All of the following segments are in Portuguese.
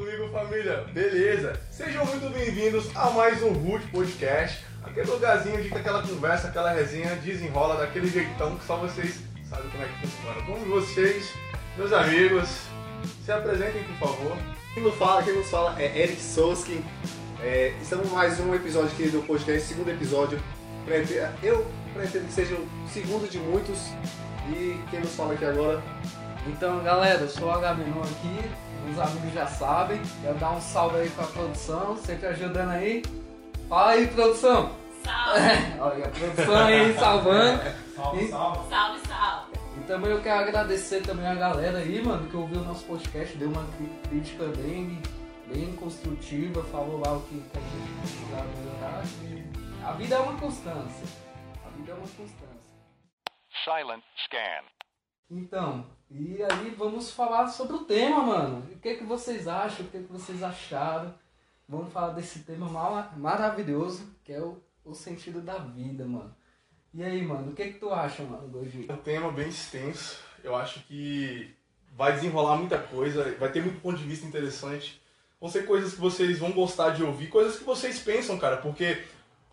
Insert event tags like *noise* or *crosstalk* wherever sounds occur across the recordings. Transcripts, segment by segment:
comigo, família? Beleza? Sejam muito bem-vindos a mais um Root Podcast. Aquele lugarzinho de que aquela conversa, aquela resenha desenrola daquele jeitão que só vocês sabem como é que funciona. Com vocês, meus amigos, se apresentem, por favor. Quem nos fala, quem nos fala é Eric Soski. É, estamos mais um episódio aqui do podcast, segundo episódio. Eu pretendo que seja o segundo de muitos. E quem nos fala aqui agora Então, galera, eu sou o Agamenon aqui, os amigos já sabem. Quero dar um salve aí pra produção, sempre ajudando aí. Fala aí, produção! Salve, *laughs* Olha, a produção aí salvando. Salve, salve. salve, salve. E também eu quero agradecer também a galera aí, mano, que ouviu o nosso podcast, deu uma crítica bem, bem construtiva, falou lá o que, a gente precisava melhorar. A vida é uma constância. A vida é uma constância. Silent scan. Então, e aí vamos falar sobre o tema, mano. O que, que vocês acham? O que, que vocês acharam? Vamos falar desse tema mala- maravilhoso, que é o, o sentido da vida, mano. E aí, mano, o que, que tu acha, mano, Goji? É um tema bem extenso. Eu acho que vai desenrolar muita coisa, vai ter muito ponto de vista interessante. Vão ser coisas que vocês vão gostar de ouvir, coisas que vocês pensam, cara, porque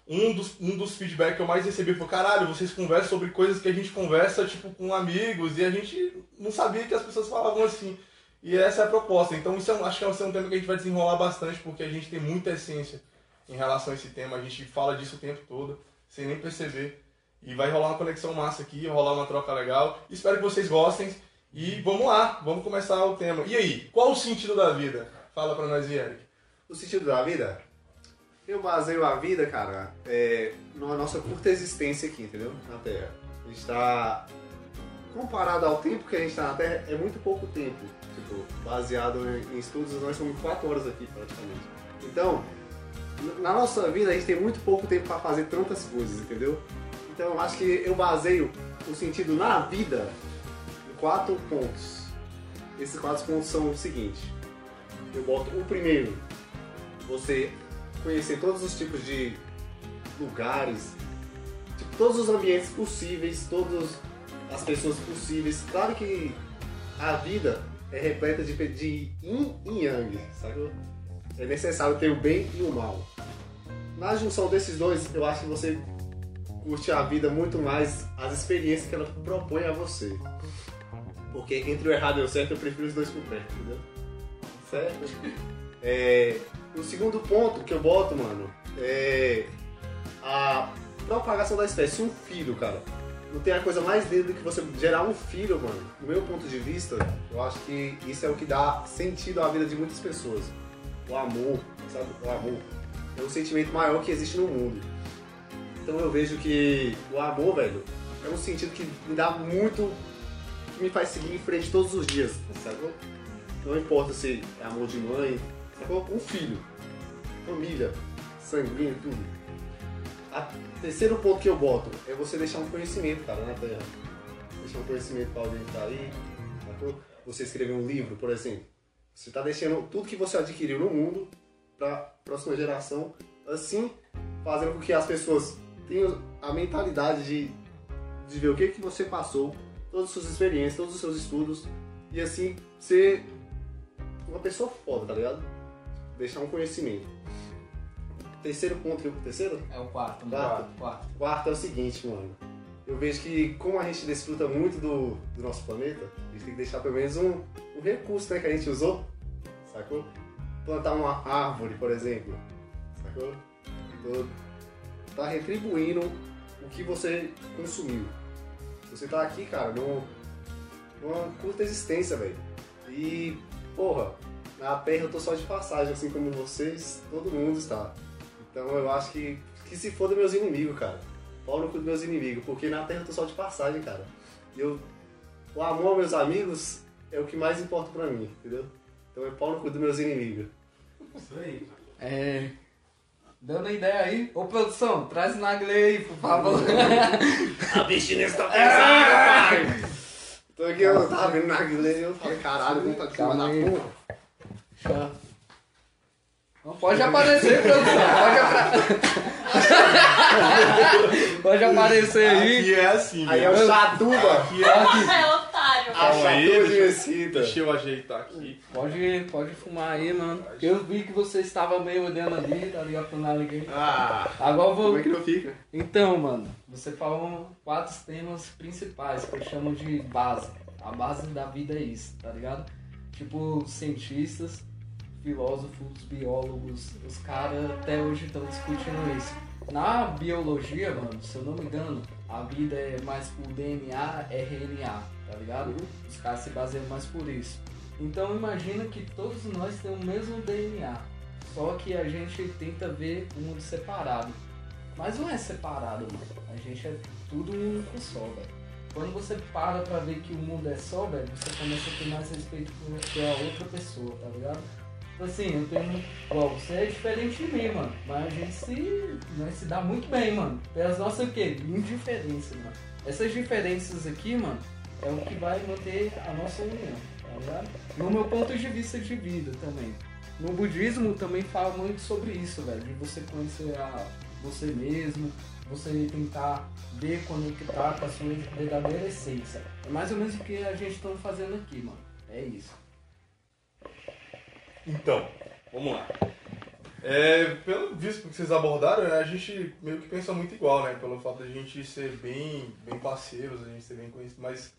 um dos, um dos feedbacks que eu mais recebi foi, caralho, vocês conversam sobre coisas que a gente conversa, tipo, com amigos, e a gente não sabia que as pessoas falavam assim. E essa é a proposta. Então isso é, acho que é um tema que a gente vai desenrolar bastante, porque a gente tem muita essência em relação a esse tema. A gente fala disso o tempo todo, sem nem perceber. E vai rolar uma conexão massa aqui, vai rolar uma troca legal. Espero que vocês gostem. E vamos lá, vamos começar o tema. E aí, qual o sentido da vida? Fala pra nós, Eric. o sentido da vida. Eu baseio a vida, cara, é, na nossa curta existência aqui, entendeu? Na Terra. A gente tá. Comparado ao tempo que a gente tá na Terra, é muito pouco tempo. Tipo, baseado em, estudos, nós somos 4 horas aqui praticamente. Então, na nossa vida a gente tem muito pouco tempo para fazer tantas coisas, entendeu? Então eu acho que eu baseio o sentido na vida em quatro pontos. Esses quatro pontos são o seguinte. Eu boto o primeiro, você conhecer todos os tipos de lugares, tipo, todos os ambientes possíveis, todas as pessoas possíveis. Claro que a vida é repleta de, de yin e yang, sabe? É necessário ter o bem e o mal. Na junção desses dois, eu acho que você curte a vida muito mais as experiências que ela propõe a você. Porque entre o errado e o certo, eu prefiro os dois por perto, entendeu? Certo? *laughs* É, o segundo ponto que eu boto, mano, é a propagação da espécie. Um filho, cara. Não tem a coisa mais linda do que você gerar um filho, mano. Do meu ponto de vista, eu acho que isso é o que dá sentido à vida de muitas pessoas. O amor, sabe? O amor é o sentimento maior que existe no mundo. Então eu vejo que o amor, velho, é um sentido que me dá muito. que me faz seguir em frente todos os dias, sacou? Não importa se é amor de mãe? Um filho, família, sanguíneo, tudo. A terceiro ponto que eu boto é você deixar um conhecimento, cara, na terra. Deixar um conhecimento pra alguém que tá aí, sacou? Você escrever um livro, por exemplo. Você tá deixando tudo que você adquiriu no mundo pra próxima geração, assim, fazendo com que as pessoas tenham a mentalidade de, de ver o que, que você passou, todas as suas experiências, todos os seus estudos, e assim ser uma pessoa foda, tá ligado? Deixar um conhecimento. Terceiro ponto, terceiro? É o quarto, mano. Quarto. Quarto. Quarto é o seguinte, mano. Eu vejo que como a gente desfruta muito do, do nosso planeta, a gente tem que deixar pelo menos um, um recurso né, que a gente usou, sacou? Plantar uma árvore, por exemplo, sacou? Então, tá retribuindo o que você consumiu. Você tá aqui, cara, num- numa curta existência, velho. E, porra, na Terra eu tô só de passagem, assim como vocês, todo mundo está. Então eu acho que, que se foda meus inimigos, cara. Pau no cu dos meus inimigos, porque na Terra eu tô só de passagem, cara. E eu, o amor aos meus amigos é o que mais importa pra mim, entendeu? Então é pau no cu dos meus inimigos. Isso aí. É. Dando ideia aí. Ô produção, traz o Nagle aí, por favor. A bichinha tá *laughs* pesada, pai! Tô aqui, eu tava vendo na e eu falei, caralho, tá de cima da porra. Já. Não pode aparecer, produção. Pode, apra... *laughs* pode aparecer aí. Aqui é assim, Aí é o Chatuba. Aqui é É otário. calma aí. Achatou de Deixa, eu ajeitar aqui. Pode, pode fumar aí, mano. Eu vi que você estava meio olhando ali, tá ligado? Pro ninguém. Ah, Agora eu vou. como é que não fica? Então, mano, você falou quatro temas principais que eu chamo de base. A base da vida é isso, tá ligado? Tipo, cientistas, filósofos, biólogos, os caras até hoje estão discutindo isso. Na biologia, mano, se eu não me engano, a vida é mais por DNA, RNA, tá ligado? Os caras se baseiam mais por isso. Então imagina que todos nós temos o mesmo DNA, só que a gente tenta ver o mundo separado. Mas não é separado, mano. A gente é tudo um único só, velho. Quando você para pra ver que o mundo é só, velho, você começa a ter mais respeito por pela outra pessoa, tá ligado? Tipo Assim, eu tenho. Igual, você é diferente de mim, mano. Mas a gente se. Nós se dá muito bem, mano. Pelas nossas o quê? Indiferenças, mano. Essas diferenças aqui, mano, é o que vai manter a nossa união, tá ligado? No meu ponto de vista de vida também. No budismo também fala muito sobre isso, velho. De você conhecer a você mesmo, você tentar ver conectar com a sua verdadeira essência. É mais ou menos o que a gente está fazendo aqui, mano. É isso. Então, vamos lá. É, pelo visto que vocês abordaram, né, a gente meio que pensa muito igual, né? Pelo fato de a gente ser bem, bem parceiros, a gente ser bem conhecido, mas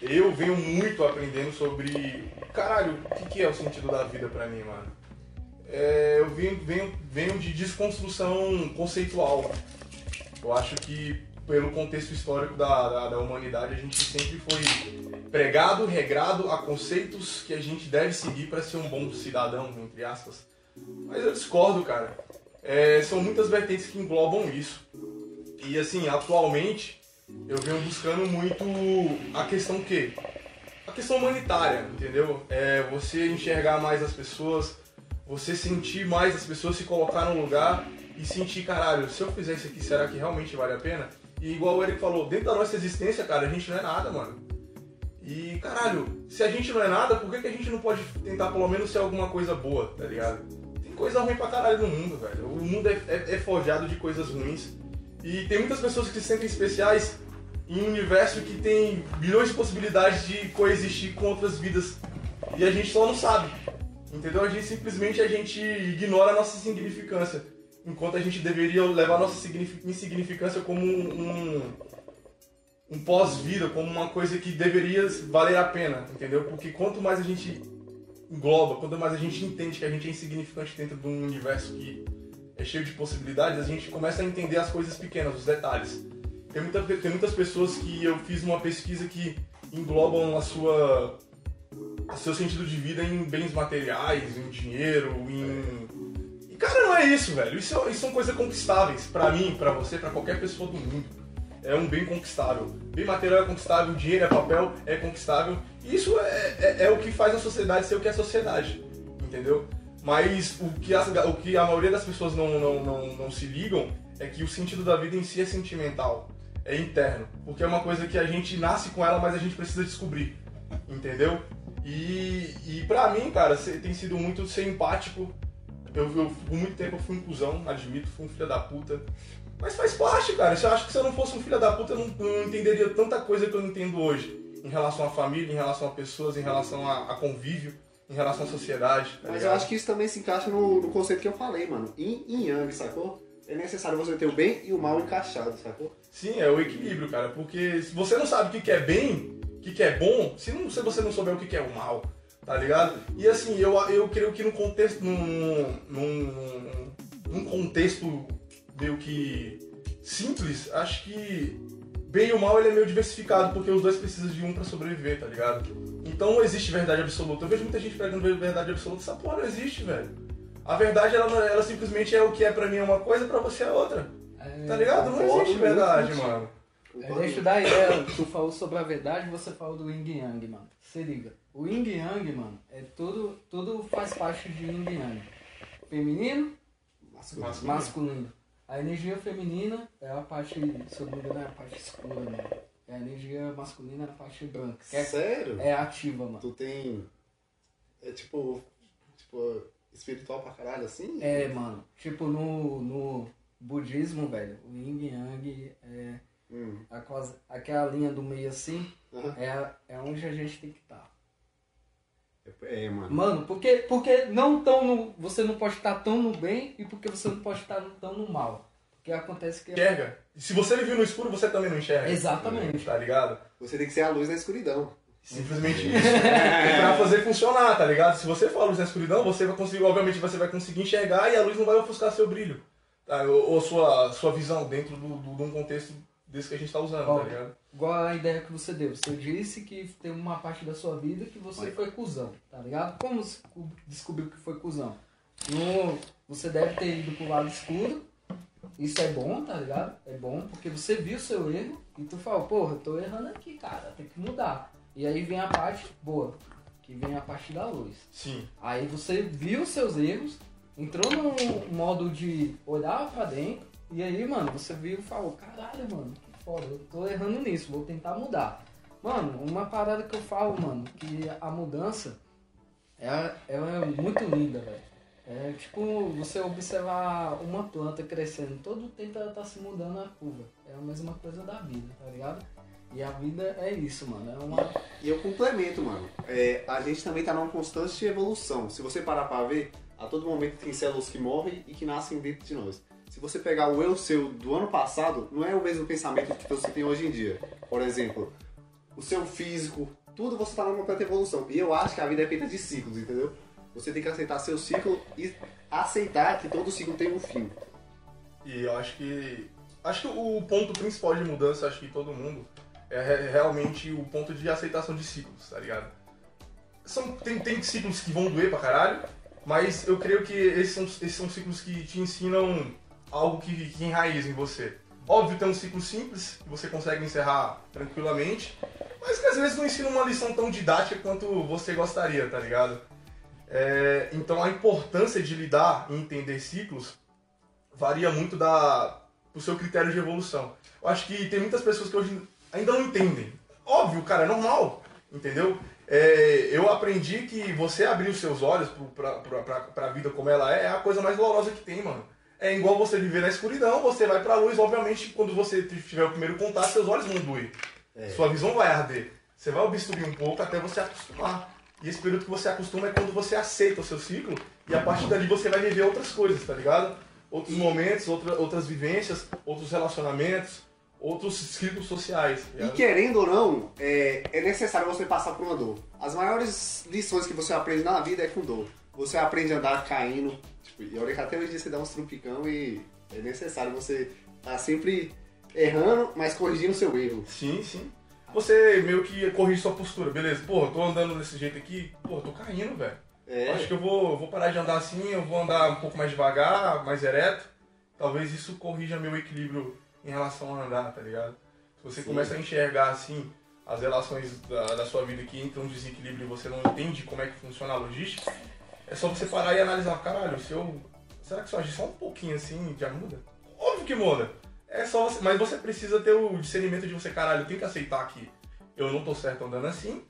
eu venho muito aprendendo sobre, caralho, o que, que é o sentido da vida pra mim, mano. É, eu venho, venho, venho de desconstrução conceitual. Eu acho que pelo contexto histórico da, da, da humanidade, a gente sempre foi pregado, regrado a conceitos que a gente deve seguir para ser um bom cidadão, entre aspas. Mas eu discordo, cara. É, são muitas vertentes que englobam isso. E assim, atualmente, eu venho buscando muito a questão que? A questão humanitária, entendeu? É você enxergar mais as pessoas, você sentir mais as pessoas se colocar no lugar e sentir, caralho, se eu fizer isso aqui, será que realmente vale a pena? E igual o Eric falou, dentro da nossa existência, cara, a gente não é nada, mano. E, caralho, se a gente não é nada, por que, que a gente não pode tentar pelo menos ser alguma coisa boa, tá ligado? Tem coisa ruim pra caralho no mundo, velho. O mundo é, é, é forjado de coisas ruins. E tem muitas pessoas que se sentem especiais em um universo que tem bilhões de possibilidades de coexistir com outras vidas. E a gente só não sabe. Entendeu? A gente simplesmente a gente ignora a nossa insignificância. Enquanto a gente deveria levar a nossa signifi- insignificância como um, um, um pós-vida, como uma coisa que deveria valer a pena, entendeu? Porque quanto mais a gente engloba, quanto mais a gente entende que a gente é insignificante dentro de um universo que é cheio de possibilidades, a gente começa a entender as coisas pequenas, os detalhes. Tem, muita, tem muitas pessoas que eu fiz uma pesquisa que englobam a sua seu sentido de vida em bens materiais, em dinheiro, em. E cara, não é isso, velho. Isso, isso são coisas conquistáveis. Pra mim, pra você, pra qualquer pessoa do mundo. É um bem conquistável. Bem material é conquistável, dinheiro é papel, é conquistável. E isso é, é, é o que faz a sociedade ser o que é a sociedade. Entendeu? Mas o que, as, o que a maioria das pessoas não, não, não, não se ligam é que o sentido da vida em si é sentimental. É interno. Porque é uma coisa que a gente nasce com ela, mas a gente precisa descobrir. Entendeu? E, e pra mim, cara, tem sido muito ser empático. Eu, eu, por muito tempo eu fui um cuzão, admito, fui um filho da puta. Mas faz parte, cara. Eu acho que se eu não fosse um filho da puta, eu não, eu não entenderia tanta coisa que eu entendo hoje. Em relação à família, em relação a pessoas, em relação a, a convívio, em relação à sociedade. tá Mas eu ligado? acho que isso também se encaixa no, no conceito que eu falei, mano. Yin e Yang, sacou? É necessário você ter o bem e o mal encaixado, sacou? Sim, é o equilíbrio, cara. Porque se você não sabe o que é bem, que que é bom, se, não, se você não souber o que que é o mal, tá ligado? E assim, eu, eu creio que no contexto. Num, num, num contexto meio que simples, acho que bem e o mal ele é meio diversificado, porque os dois precisam de um pra sobreviver, tá ligado? Então não existe verdade absoluta. Eu vejo muita gente pregando verdade absoluta, essa porra não existe, velho. A verdade, ela, ela simplesmente é o que é pra mim é uma coisa, pra você é outra. É, Tá ligado? Não existe verdade, mano. É, deixa eu dar ideia. Tu falou sobre a verdade, você falou do Yin Yang, mano. Se liga. O Yin Yang, mano, é tudo, tudo faz parte de Yin Yang. Feminino, Masculino. Masculino. masculino. A energia feminina é a parte, se eu não me engano, é a parte escura, mano. E a energia masculina é a parte branca. É, Sério? é ativa, mano. Tu tem. É tipo. Tipo, espiritual pra caralho assim? É, mano. Tipo, no, no budismo, velho, o Yin Yang é, Hum. aquelas- aquela linha do meio assim, Aham. é, é onde a gente tem que estar. É, mano. Mano, porque, porque não tão no, você não pode estar tão no bem e porque você não pode estar tão no mal. Porque acontece que... Enxerga. Se você vive no escuro, você também não enxerga. Exatamente. Tá ligado? Você tem que ser a luz na escuridão. Simplesmente isso. E *laughs* pra fazer funcionar, tá ligado? Se você for a luz na escuridão, você vai conseguir, obviamente, você vai conseguir enxergar e a luz não vai ofuscar seu brilho. Tá? Ou, ou sua, sua visão dentro do, do- de um contexto desse que a gente tá usando, Ó, tá ligado? Igual a ideia que você deu. Você disse que tem uma parte da sua vida que você foi cuzão, tá ligado? Como você descobriu que foi cuzão? No, você deve ter ido pro lado escuro. Isso é bom, tá ligado? É bom porque você viu seu erro e tu falou, porra, eu tô errando aqui, cara, tem que mudar. E aí vem a parte boa, que vem a parte da luz. Sim. Aí você viu seus erros, entrou no modo de olhar pra dentro, e aí, mano, você viu e falou, caralho, mano, que foda, eu tô errando nisso, vou tentar mudar. Mano, uma parada que eu falo, mano, que a mudança é, ela é muito linda, velho. É tipo você observar uma planta crescendo, todo tempo ela tá se mudando a curva. É a mesma coisa da vida, tá ligado? E a vida é isso, mano. É uma. E eu complemento, mano. É, a gente também tá numa constante evolução. Se você parar pra ver, a todo momento tem células que morrem e que nascem dentro de nós. Se você pegar o eu seu do ano passado, não é o mesmo pensamento que você tem hoje em dia. Por exemplo, o seu físico, tudo você tá numa completa evolução. E eu acho que a vida é feita de ciclos, entendeu? Você tem que aceitar seu ciclo e aceitar que todo ciclo tem um fim. E eu acho que. Acho que o ponto principal de mudança, acho que todo mundo, é re- realmente o ponto de aceitação de ciclos, tá ligado? São, tem, tem ciclos que vão doer pra caralho, mas eu creio que esses são, esses são ciclos que te ensinam algo que, que enraiza em você. Óbvio, tem um ciclo simples, que você consegue encerrar tranquilamente, mas que às vezes não ensina uma lição tão didática quanto você gostaria, tá ligado? É, então a importância de lidar e entender ciclos varia muito da, do seu critério de evolução. Eu acho que tem muitas pessoas que hoje ainda não entendem. Óbvio, cara, é normal, entendeu? É, eu aprendi que você abrir os seus olhos pra, pra vida como ela é, é a coisa mais dolorosa que tem, mano. É igual você viver na escuridão, você vai pra luz, obviamente, quando você tiver o primeiro contato, seus olhos vão doer. É. Sua visão vai arder. Você vai obstruir um pouco até você acostumar. E esse período que você acostuma é quando você aceita o seu ciclo e a partir dali você vai viver outras coisas, tá ligado? Outros momentos, outra, outras vivências, outros relacionamentos, outros ciclos sociais. tá E querendo ou não, é, é necessário você passar por uma dor. As maiores lições que você aprende na vida é com dor. Você aprende a andar caindo. Tipo, e olha que até hoje você dá uns trupicão e é necessário você estar sempre errando, mas corrigindo o seu erro. Sim, sim. Você meio que corrige sua postura, beleza? Eu tô andando desse jeito aqui, pô, eu tô caindo, velho. É, Acho que eu vou, vou parar de andar assim, eu vou andar um pouco mais devagar, mais ereto. Talvez isso corrija meu equilíbrio em relação a andar, tá ligado? Se você Sim. começa a enxergar assim as relações da, da sua vida que entram em desequilíbrio e você não entende como é que funciona a logística, é só você parar e analisar, caralho, se eu. Será que se eu agir só um pouquinho assim já muda? Óbvio que muda. É só você, mas você precisa ter o discernimento de você, caralho, eu tenho que aceitar que eu não tô certo andando assim,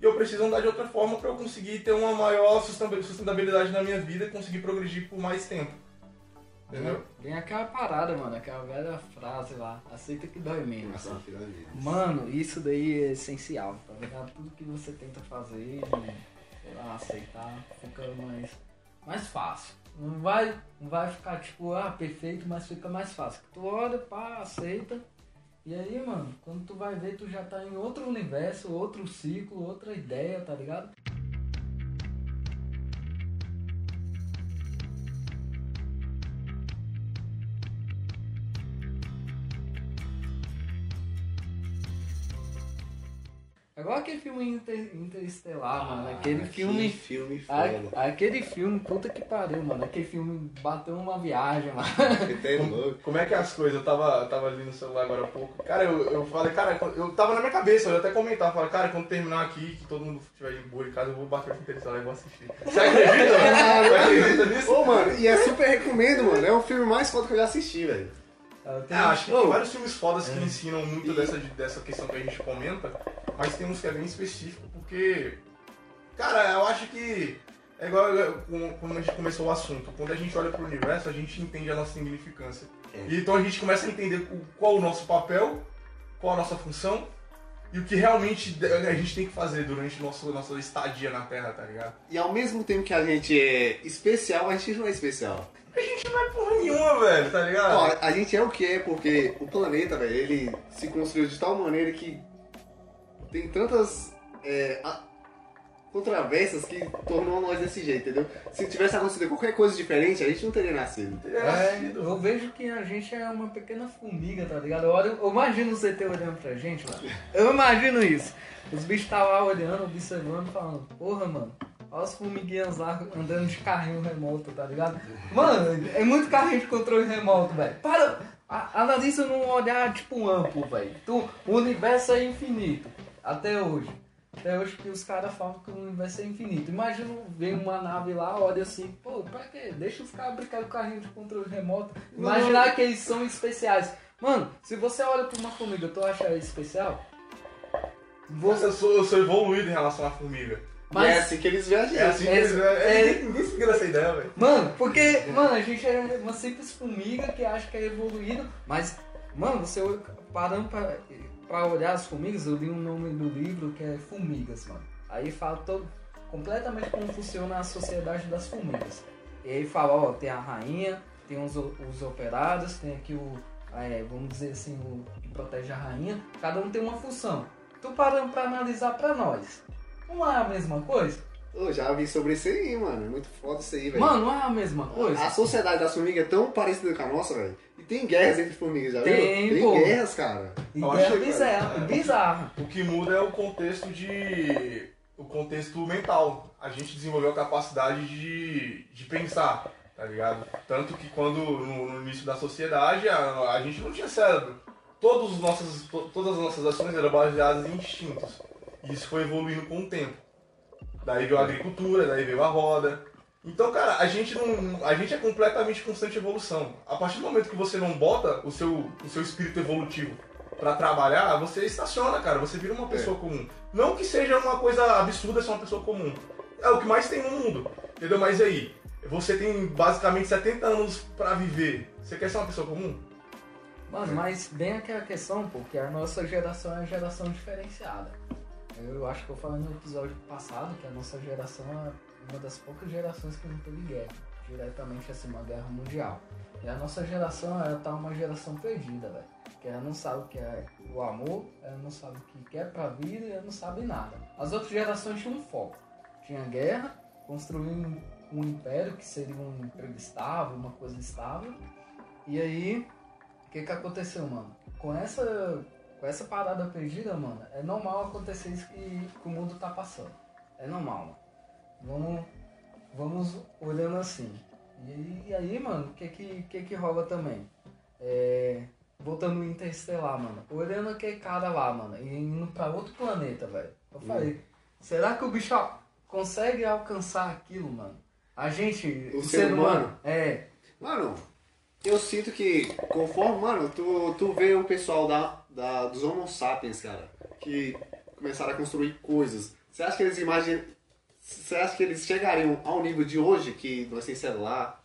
e eu preciso andar de outra forma para eu conseguir ter uma maior sustentab- sustentabilidade na minha vida e conseguir progredir por mais tempo. Entendeu? Vem aquela parada, mano, aquela velha frase lá, aceita que dói menos. Nossa. Mano, isso daí é essencial, tá ligado? Tudo que você tenta fazer, lá, aceitar, fica mais, mais fácil. Não vai, não vai ficar tipo, ah, perfeito, mas fica mais fácil. Tu olha, pá, aceita. E aí, mano, quando tu vai ver, tu já tá em outro universo, outro ciclo, outra ideia, tá ligado? Agora aquele filme inter, Interestelar, mano, aquele Ah, filme... Filme A- foda. aquele filme, puta que pariu, mano. Aquele filme bateu uma viagem, mano. Você é *laughs* louco. Como é que é as coisas? Eu tava, eu tava ali no celular agora há pouco. Cara, eu, eu falei, cara, eu tava na minha cabeça, eu até comentar, falei, cara, quando terminar aqui, que todo mundo estiver de boa em casa, eu vou bater o interessado e vou assistir. Você acredita, mano? Você acredita nisso? Ô, mano, e é super recomendo, mano. É o filme mais foda que eu já assisti, velho. Tem- Ah, acho que tem vários filmes fodas que ensinam muito dessa, dessa questão que a gente comenta, mas tem uns que é bem específico, porque, cara, eu acho que é igual é, como a gente começou o assunto, quando a gente olha pro universo, a gente entende a nossa significância. É. E então a gente começa a entender o- qual o nosso papel qual a nossa função e o que realmente a gente tem que fazer durante nosso, nossa estadia na Terra, tá ligado? E ao mesmo tempo que a gente é especial, a gente não é especial. A gente não é porra nenhuma, velho, tá ligado? Ó, a gente é o que é porque o planeta, velho, ele se construiu de tal maneira que tem tantas é, a- controvérsias que tornou nós desse jeito, entendeu? Se tivesse acontecido qualquer coisa diferente, a gente não teria nascido. É, eu vejo que a gente é uma pequena formiga, tá ligado? Eu, olho, eu imagino o CT olhando pra gente, mano. Eu imagino isso. Os bichos tá lá olhando, observando, falando, porra, mano, olha as formiguinhas lá andando de carrinho remoto, tá ligado? Mano, é muito carrinho de controle remoto, velho. Para! a- Analisa num olhar, tipo, amplo, velho. Tu- O universo é infinito. Até hoje. Até hoje que os caras falam que o universo é infinito. Imagina, vem uma nave lá, olha assim, pô, pra quê? Deixa os caras brincar com carrinho de controle remoto. Imaginar que eles são especiais. Mano, se você olha pra uma formiga, tu acha ela especial? Você, eu, sou, eu sou evoluído em relação à formiga. E é assim que eles viajam. É assim que É- eles- é, é- ninguém, seguiu essa ideia, velho. Mano, porque, mano, a gente é uma simples formiga que acha que é evoluído, mas, mano, você parando pra, pra olhar as formigas, eu li um nome do livro que é Formigas, mano. Aí fala todo, completamente como funciona a sociedade das formigas. E aí fala, ó, tem a rainha, tem os, os operários, tem aqui o, é, vamos dizer assim, o que protege a rainha, cada um tem uma função. Tu parando pra analisar pra nós, não é a mesma coisa? Eu já vi sobre isso aí, mano. Muito foda isso aí, velho. Mano, não é a mesma coisa? A sociedade das formigas é tão parecida com a nossa, velho. E tem guerras entre formigas, já Tem, viu? pô. Tem guerras, cara. E Eu é achei, bizarro, cara. bizarro. O que muda é o contexto de. o contexto mental. A gente desenvolveu a capacidade de, de pensar, tá ligado? Tanto que quando no, no início da sociedade a, a gente não tinha cérebro. Todos os nossos, to- todas as nossas ações eram baseadas em instintos. E isso foi evoluindo com o tempo. Daí veio a agricultura, daí veio a roda. Então, cara, a gente não. A gente é completamente constante evolução. A partir do momento que você não bota o seu, o seu espírito evolutivo pra trabalhar, você estaciona, cara. Você vira uma pessoa comum. Não que seja uma coisa absurda ser uma pessoa comum. É o que mais tem no mundo. Entendeu? Mas aí? Você tem basicamente 70 anos pra viver. Você quer ser uma pessoa comum? Mano, mas bem aquela questão, porque a nossa geração é uma geração diferenciada. Eu acho que eu falei no episódio passado que a nossa geração é uma das poucas gerações que não teve guerra. Diretamente assim, uma guerra mundial. E a nossa geração, ela tá uma geração perdida, velho. Que ela não sabe o que é o amor, ela não sabe o que quer pra vida ela não sabe nada. As outras gerações tinham um foco. Tinha guerra, construir um, um império que seria um emprego estável, uma coisa estável. E aí, o que que aconteceu, mano? Com essa, com essa parada perdida, mano, é normal acontecer isso que, que o mundo tá passando. É normal, mano. Vamos, vamos olhando assim. E, aí- e aí, mano, o que que, que que rola também? É, voltando no Interestelar, mano. Olhando aquele cara lá, mano, e indo pra outro planeta, velho. Eu falei, será que o bicho consegue alcançar aquilo, mano? A gente, O ser humano? É, Mano, eu sinto que conforme, mano, tu, tu vê o pessoal da, da, dos Homo sapiens, cara, que começaram a construir coisas. Você acha que eles imaginam. Você acha que eles chegariam ao nível de hoje, que nós temos celular,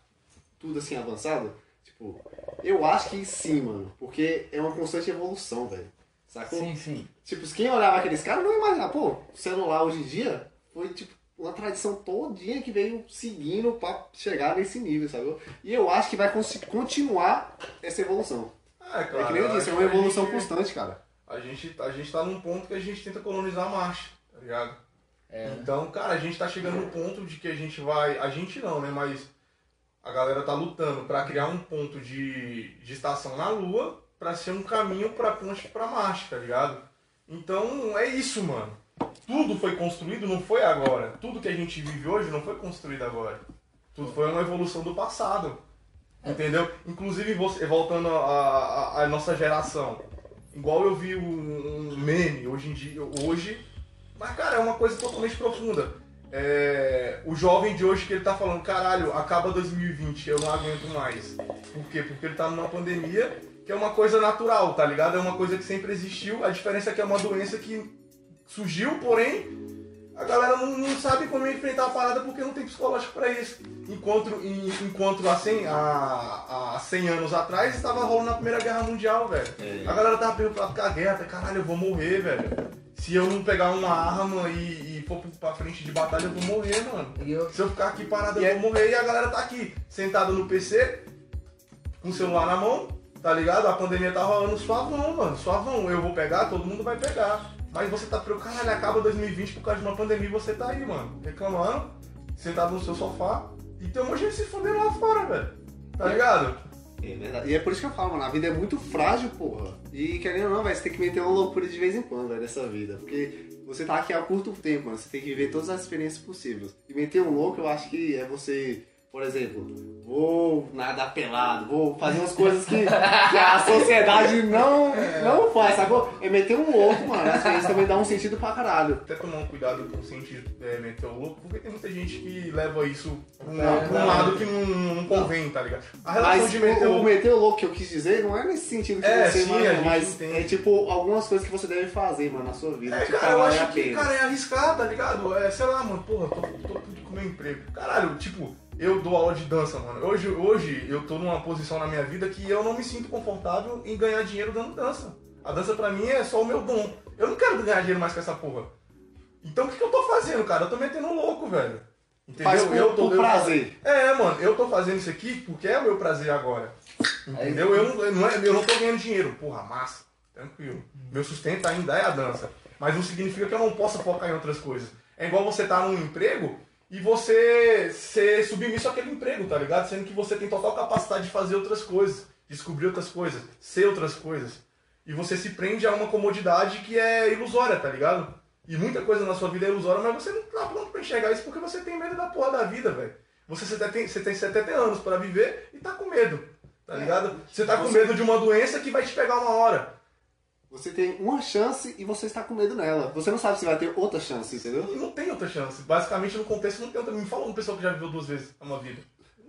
tudo assim avançado? Tipo, eu acho que sim, mano. Porque é uma constante evolução, velho. Sacou? sim, sim. Tipo, quem olhava aqueles caras não ia imaginar, pô, o celular hoje em dia foi tipo uma tradição todinha que veio seguindo pra chegar nesse nível, sabe? E eu acho que vai continuar essa evolução. É, é que nem eu disse, é uma evolução constante, cara. A gente, a gente tá num ponto que a gente tenta colonizar Marte, tá ligado? É. Então, cara, a gente tá chegando no ponto de que a gente vai. A gente não, né? Mas a galera tá lutando pra criar um ponto de, de estação na Lua pra ser um caminho pra ponte pra Marte, tá ligado? Então é isso, mano. Tudo foi construído, não foi agora. Tudo que a gente vive hoje não foi construído agora. Tudo foi uma evolução do passado. Entendeu? Inclusive, você, voltando à nossa geração. Igual eu vi um, um meme hoje em dia, hoje, mas cara, é uma coisa totalmente profunda. É, o jovem de hoje que ele tá falando, caralho, acaba 2020, eu não aguento mais. Por quê? Porque ele tá numa pandemia que é uma coisa natural, tá ligado? É uma coisa que sempre existiu, a diferença é que é uma doença que surgiu, porém A galera não, não sabe como enfrentar a parada porque não tem psicológico pra isso. Enquanto, em- enquanto há, 100, há, há 100 anos atrás estava rolando a Primeira Guerra Mundial, velho. É. A galera tava preocupada com a guerra, caralho, eu vou morrer, velho. Se eu não pegar uma arma e, e for pra frente de batalha, eu vou morrer, mano. E eu, Se eu ficar aqui parado, E eu é- vou morrer. E a galera tá aqui, sentada no PC, com o celular na mão, tá ligado? A pandemia tá rolando suavão, mano. Suavão. Eu vou pegar, todo mundo vai pegar. Mas você tá preocupado, caralho, acaba 2020 por causa de uma pandemia você tá aí, mano. Reclamando, sentado no seu sofá. E tem um de gente se fudendo lá fora, velho. Tá ligado? É verdade. E é por isso que eu falo, mano, a vida é muito frágil, porra. E querendo ou não, vai, você tem que meter uma loucura de vez em quando, velho, nessa vida. Porque você tá aqui há curto tempo, mano. Você tem que viver todas as experiências possíveis. E meter um louco, eu acho que é você, por exemplo, vou nadar pelado, vou fazer umas coisas que, que a sociedade não, não faz, sacou? É meter um louco, mano. Que isso também dá um sentido pra caralho. Até tomar um cuidado com o sentido é, meter o louco, porque tem muita gente que leva isso pra um, É, pra um lado que não, não convém, tá ligado? A relação Mas de meter o, o meter o louco que eu quis dizer não é nesse sentido que É, você, sim, mano, mas entende. é tipo algumas coisas que você deve fazer, mano, na sua vida. É, que cara, eu acho que, cara, é arriscar, tá ligado? É, sei lá, mano, porra, tô, tô puto com meu emprego. Caralho, tipo, eu dou aula de dança, mano. Hoje, hoje eu tô numa posição na minha vida que eu não me sinto confortável em ganhar dinheiro dando dança. A dança pra mim é só o meu dom. Eu não quero ganhar dinheiro mais com essa porra. Então o que, que eu tô fazendo, cara? Eu tô metendo um louco, velho. Entendeu? Faz por- eu tô, por eu- prazer. É, mano, eu tô fazendo isso aqui porque é o meu prazer agora. Entendeu? Eu não, eu não, é- eu não tô ganhando dinheiro. Porra, massa. Tranquilo. Meu sustento ainda é a dança. Mas não significa que eu não possa focar em outras coisas. É igual você tá num emprego e você ser submisso àquele emprego, tá ligado? Sendo que você tem total capacidade de fazer outras coisas, descobrir outras coisas, ser outras coisas. E você se prende a uma comodidade que é ilusória, tá ligado? E muita coisa na sua vida é ilusória, mas você não tá pronto pra enxergar isso porque você tem medo da porra da vida, velho. Você, tem, você tem 70 anos pra viver e tá com medo, tá ligado? Você tá com medo de uma doença que vai te pegar uma hora. Você tem uma chance e você está com medo nela. Você não sabe se vai ter outra chance, entendeu? E não tem outra chance. Basicamente, no contexto, não tem outra. Me fala uma pessoa que já viveu duas vezes uma vida.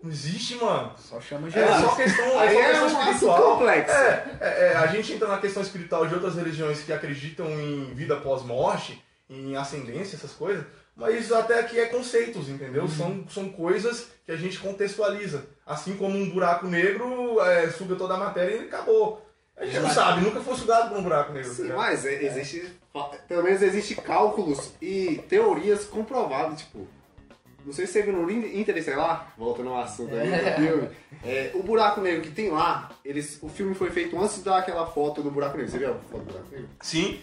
Não existe, mano. só chama É Jesus. só questão, é só é questão um assunto espiritual. complexo. É, é, é, a gente entra na questão espiritual de outras religiões que acreditam em vida pós-morte, em ascendência, essas coisas. Mas isso até aqui é conceitos, entendeu? São, são coisas que a gente contextualiza. Assim como um buraco negro é, suga toda a matéria e acabou. A gente não sabe, nunca foi sugado por um buraco negro. Sim, ligado? mas é- existe. Pelo menos existe cálculos e teorias comprovadas, tipo. Não sei se você viu no In- Interestelar, voltando ao assunto aí do *laughs* filme. é, o buraco negro que tem lá, eles, o filme foi feito antes de dar aquela foto do buraco negro. Você viu a foto do buraco negro? Sim,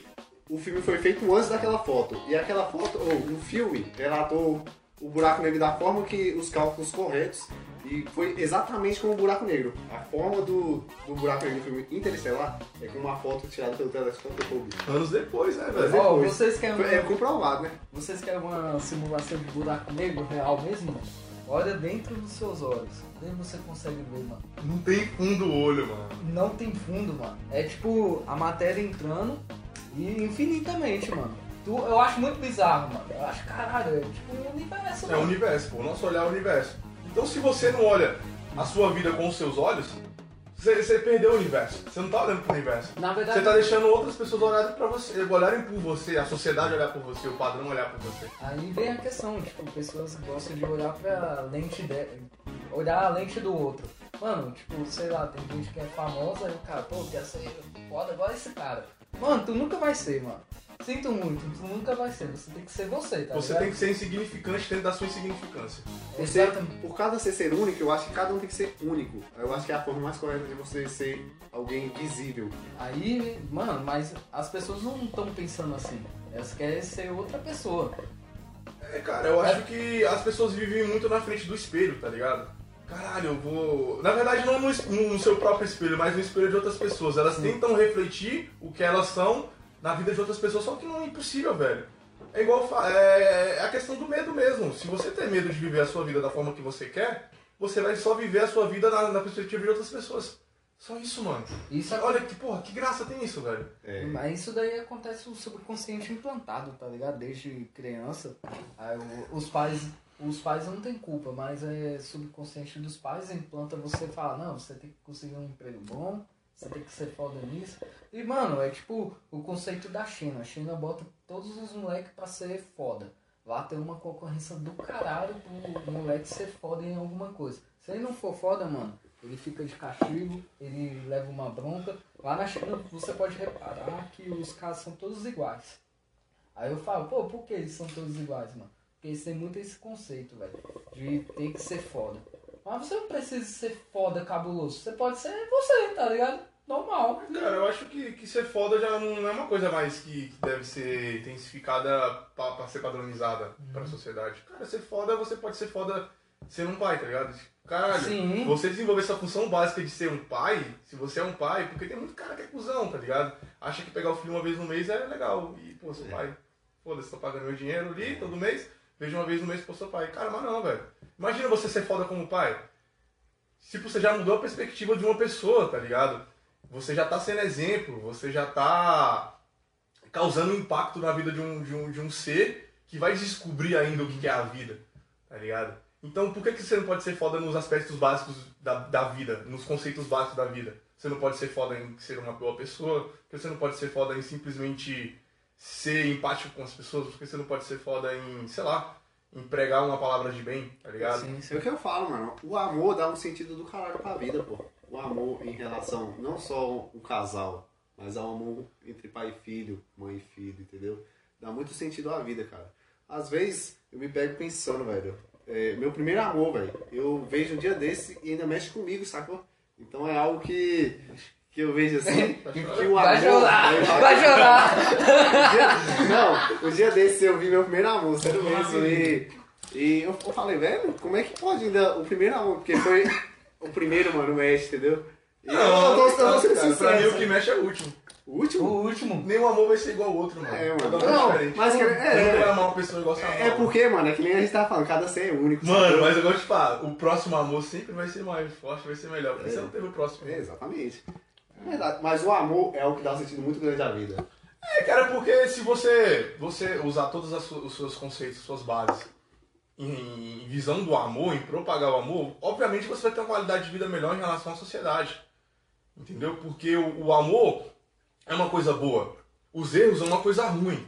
o filme foi feito antes daquela foto. E aquela foto, ou o filme, relatou o buraco negro da forma que os cálculos corretos. E foi exatamente como o buraco negro. A forma do, do buraco negro do filme Interestelar é com uma foto tirada pelo telescópio Hubble. anos depois, né, velho? Depois. vocês querem, Foi- É uma, comprovado, né? vocês querem uma simulação de buraco negro real mesmo? Olha dentro dos seus olhos. Nem você consegue ver, mano. Não tem fundo o olho, mano. Não tem fundo, mano. É tipo a matéria entrando e infinitamente, mano. Eu acho muito bizarro, mano. Eu acho, caralho, é tipo um universo, É o mano. universo, pô. O nosso olhar é o universo. Então, se você não olha a sua vida com os seus olhos, você, você perdeu o universo. Você não tá olhando pro universo. Na verdade, Você tá deixando outras pessoas olharem para você, olharem por você, a sociedade olhar por você, o padrão olhar por você. Aí vem a questão, tipo, pessoas gostam de olhar pra lente de... olhar a lente do outro. Mano, tipo, sei lá, tem gente que é famosa e o cara, pô, quer ser foda igual esse cara. Mano, tu nunca vai ser, mano. Sinto muito, tu nunca vai ser. Você tem que ser você, tá Você ligado? tem que ser insignificante dentro da sua insignificância. Você, Exatamente. por causa de você ser único, eu acho que cada um tem que ser único. Eu acho que é a forma mais correta de você ser alguém visível. Aí, mano, mas as pessoas não estão pensando assim. Elas querem ser outra pessoa. É, cara, eu acho que as pessoas vivem muito na frente do espelho, tá ligado? Caralho, eu vou. Na verdade, não no, es- no seu próprio espelho, mas no espelho de outras pessoas. Elas tentam refletir o que elas são na vida de outras pessoas, só que não é impossível, velho. É igual. É, é a questão do medo mesmo. Se você tem medo de viver a sua vida da forma que você quer, você vai só viver a sua vida na, na perspectiva de outras pessoas. Só isso, mano. Isso é Olha que porra, que graça tem isso, velho. É. Mas isso daí acontece o subconsciente implantado, tá ligado? Desde criança. Aí o- os pais. Os pais não tem culpa, mas é subconsciente dos pais implanta você e fala, não, você tem que conseguir um emprego bom, você tem que ser foda nisso. E mano, é tipo o conceito da China. A China bota todos os moleques pra ser foda. lá tem uma concorrência do caralho pro moleque ser foda em alguma coisa. Se ele não for foda, mano, ele fica de castigo, ele leva uma bronca. Lá na China você pode reparar que os caras são todos iguais. Aí eu falo, pô, por que eles são todos iguais, mano? Porque eles têm muito esse conceito, velho, de ter que ser foda. Mas você não precisa ser foda cabuloso. Você pode ser você, tá ligado? Normal. Cara, eu acho que, que ser foda já não é uma coisa mais que, que deve ser intensificada pra, pra ser padronizada pra sociedade. Cara, ser foda, você pode ser foda sendo um pai, tá ligado? Caralho, Sim. você desenvolver essa função básica de ser um pai, se você é um pai, porque tem muito cara que é cuzão, tá ligado? Acha que pegar o filho uma vez no mês é legal. E, pô, sou pai. Foda-se, tô pagando meu dinheiro ali todo mês, vejo uma vez no mês, pô, sou pai. Cara, mas não, velho. Imagina você ser foda como pai. Tipo, você já mudou a perspectiva de uma pessoa, tá ligado? Você já tá sendo exemplo, você já tá causando impacto na vida de um, de um, de um ser que vai descobrir ainda o que é a vida, tá ligado? Então, por que, que você não pode ser foda nos aspectos básicos da, da vida, nos conceitos básicos da vida? Você não pode ser foda em ser uma boa pessoa, porque você não pode ser foda em simplesmente ser empático com as pessoas, porque você não pode ser foda em, sei lá, em pregar uma palavra de bem, tá ligado? Sim, É sim. o que eu falo, mano. O amor dá um sentido do caralho pra vida, pô. O amor em relação, não só o casal, mas ao amor entre pai e filho, mãe e filho, entendeu? Dá muito sentido à vida, cara. Às vezes, eu me pego pensando, velho. é, meu primeiro amor, velho, eu vejo um dia desse e ainda mexe comigo, sacou? Então é algo que, que eu vejo assim, *laughs* que, o amor... Vai chorar, vai chorar. *laughs* Não, um dia desse eu vi meu primeiro amor, sério mesmo. E, e eu, eu falei, velho, como é que pode ainda o primeiro amor? Porque foi o primeiro, mano, mexe, entendeu? E eu, eu, tô, eu tô sendo cara, pra mim o que mexe é o último. O último? O último. Nenhum amor vai ser igual ao outro, mano. É, mano. Um Não, diferente. mas que- é, não vai é. amar uma pessoa igual ama É, é porque, mano, é que nem a gente tava falando, cada ser é único. Mano, sacou? mas eu gosto de falar, o próximo amor sempre vai ser mais forte, vai ser melhor, porque você não teve o próximo. É, exatamente. É verdade. Mas o amor é o que dá um sentido muito grande à vida. É, cara, porque se você, você usar todos os seus conceitos, suas bases, em, visão do amor, em propagar o amor, obviamente você vai ter uma qualidade de vida melhor em relação à sociedade. Entendeu? Porque o, o amor é uma coisa boa, os erros são uma coisa ruim.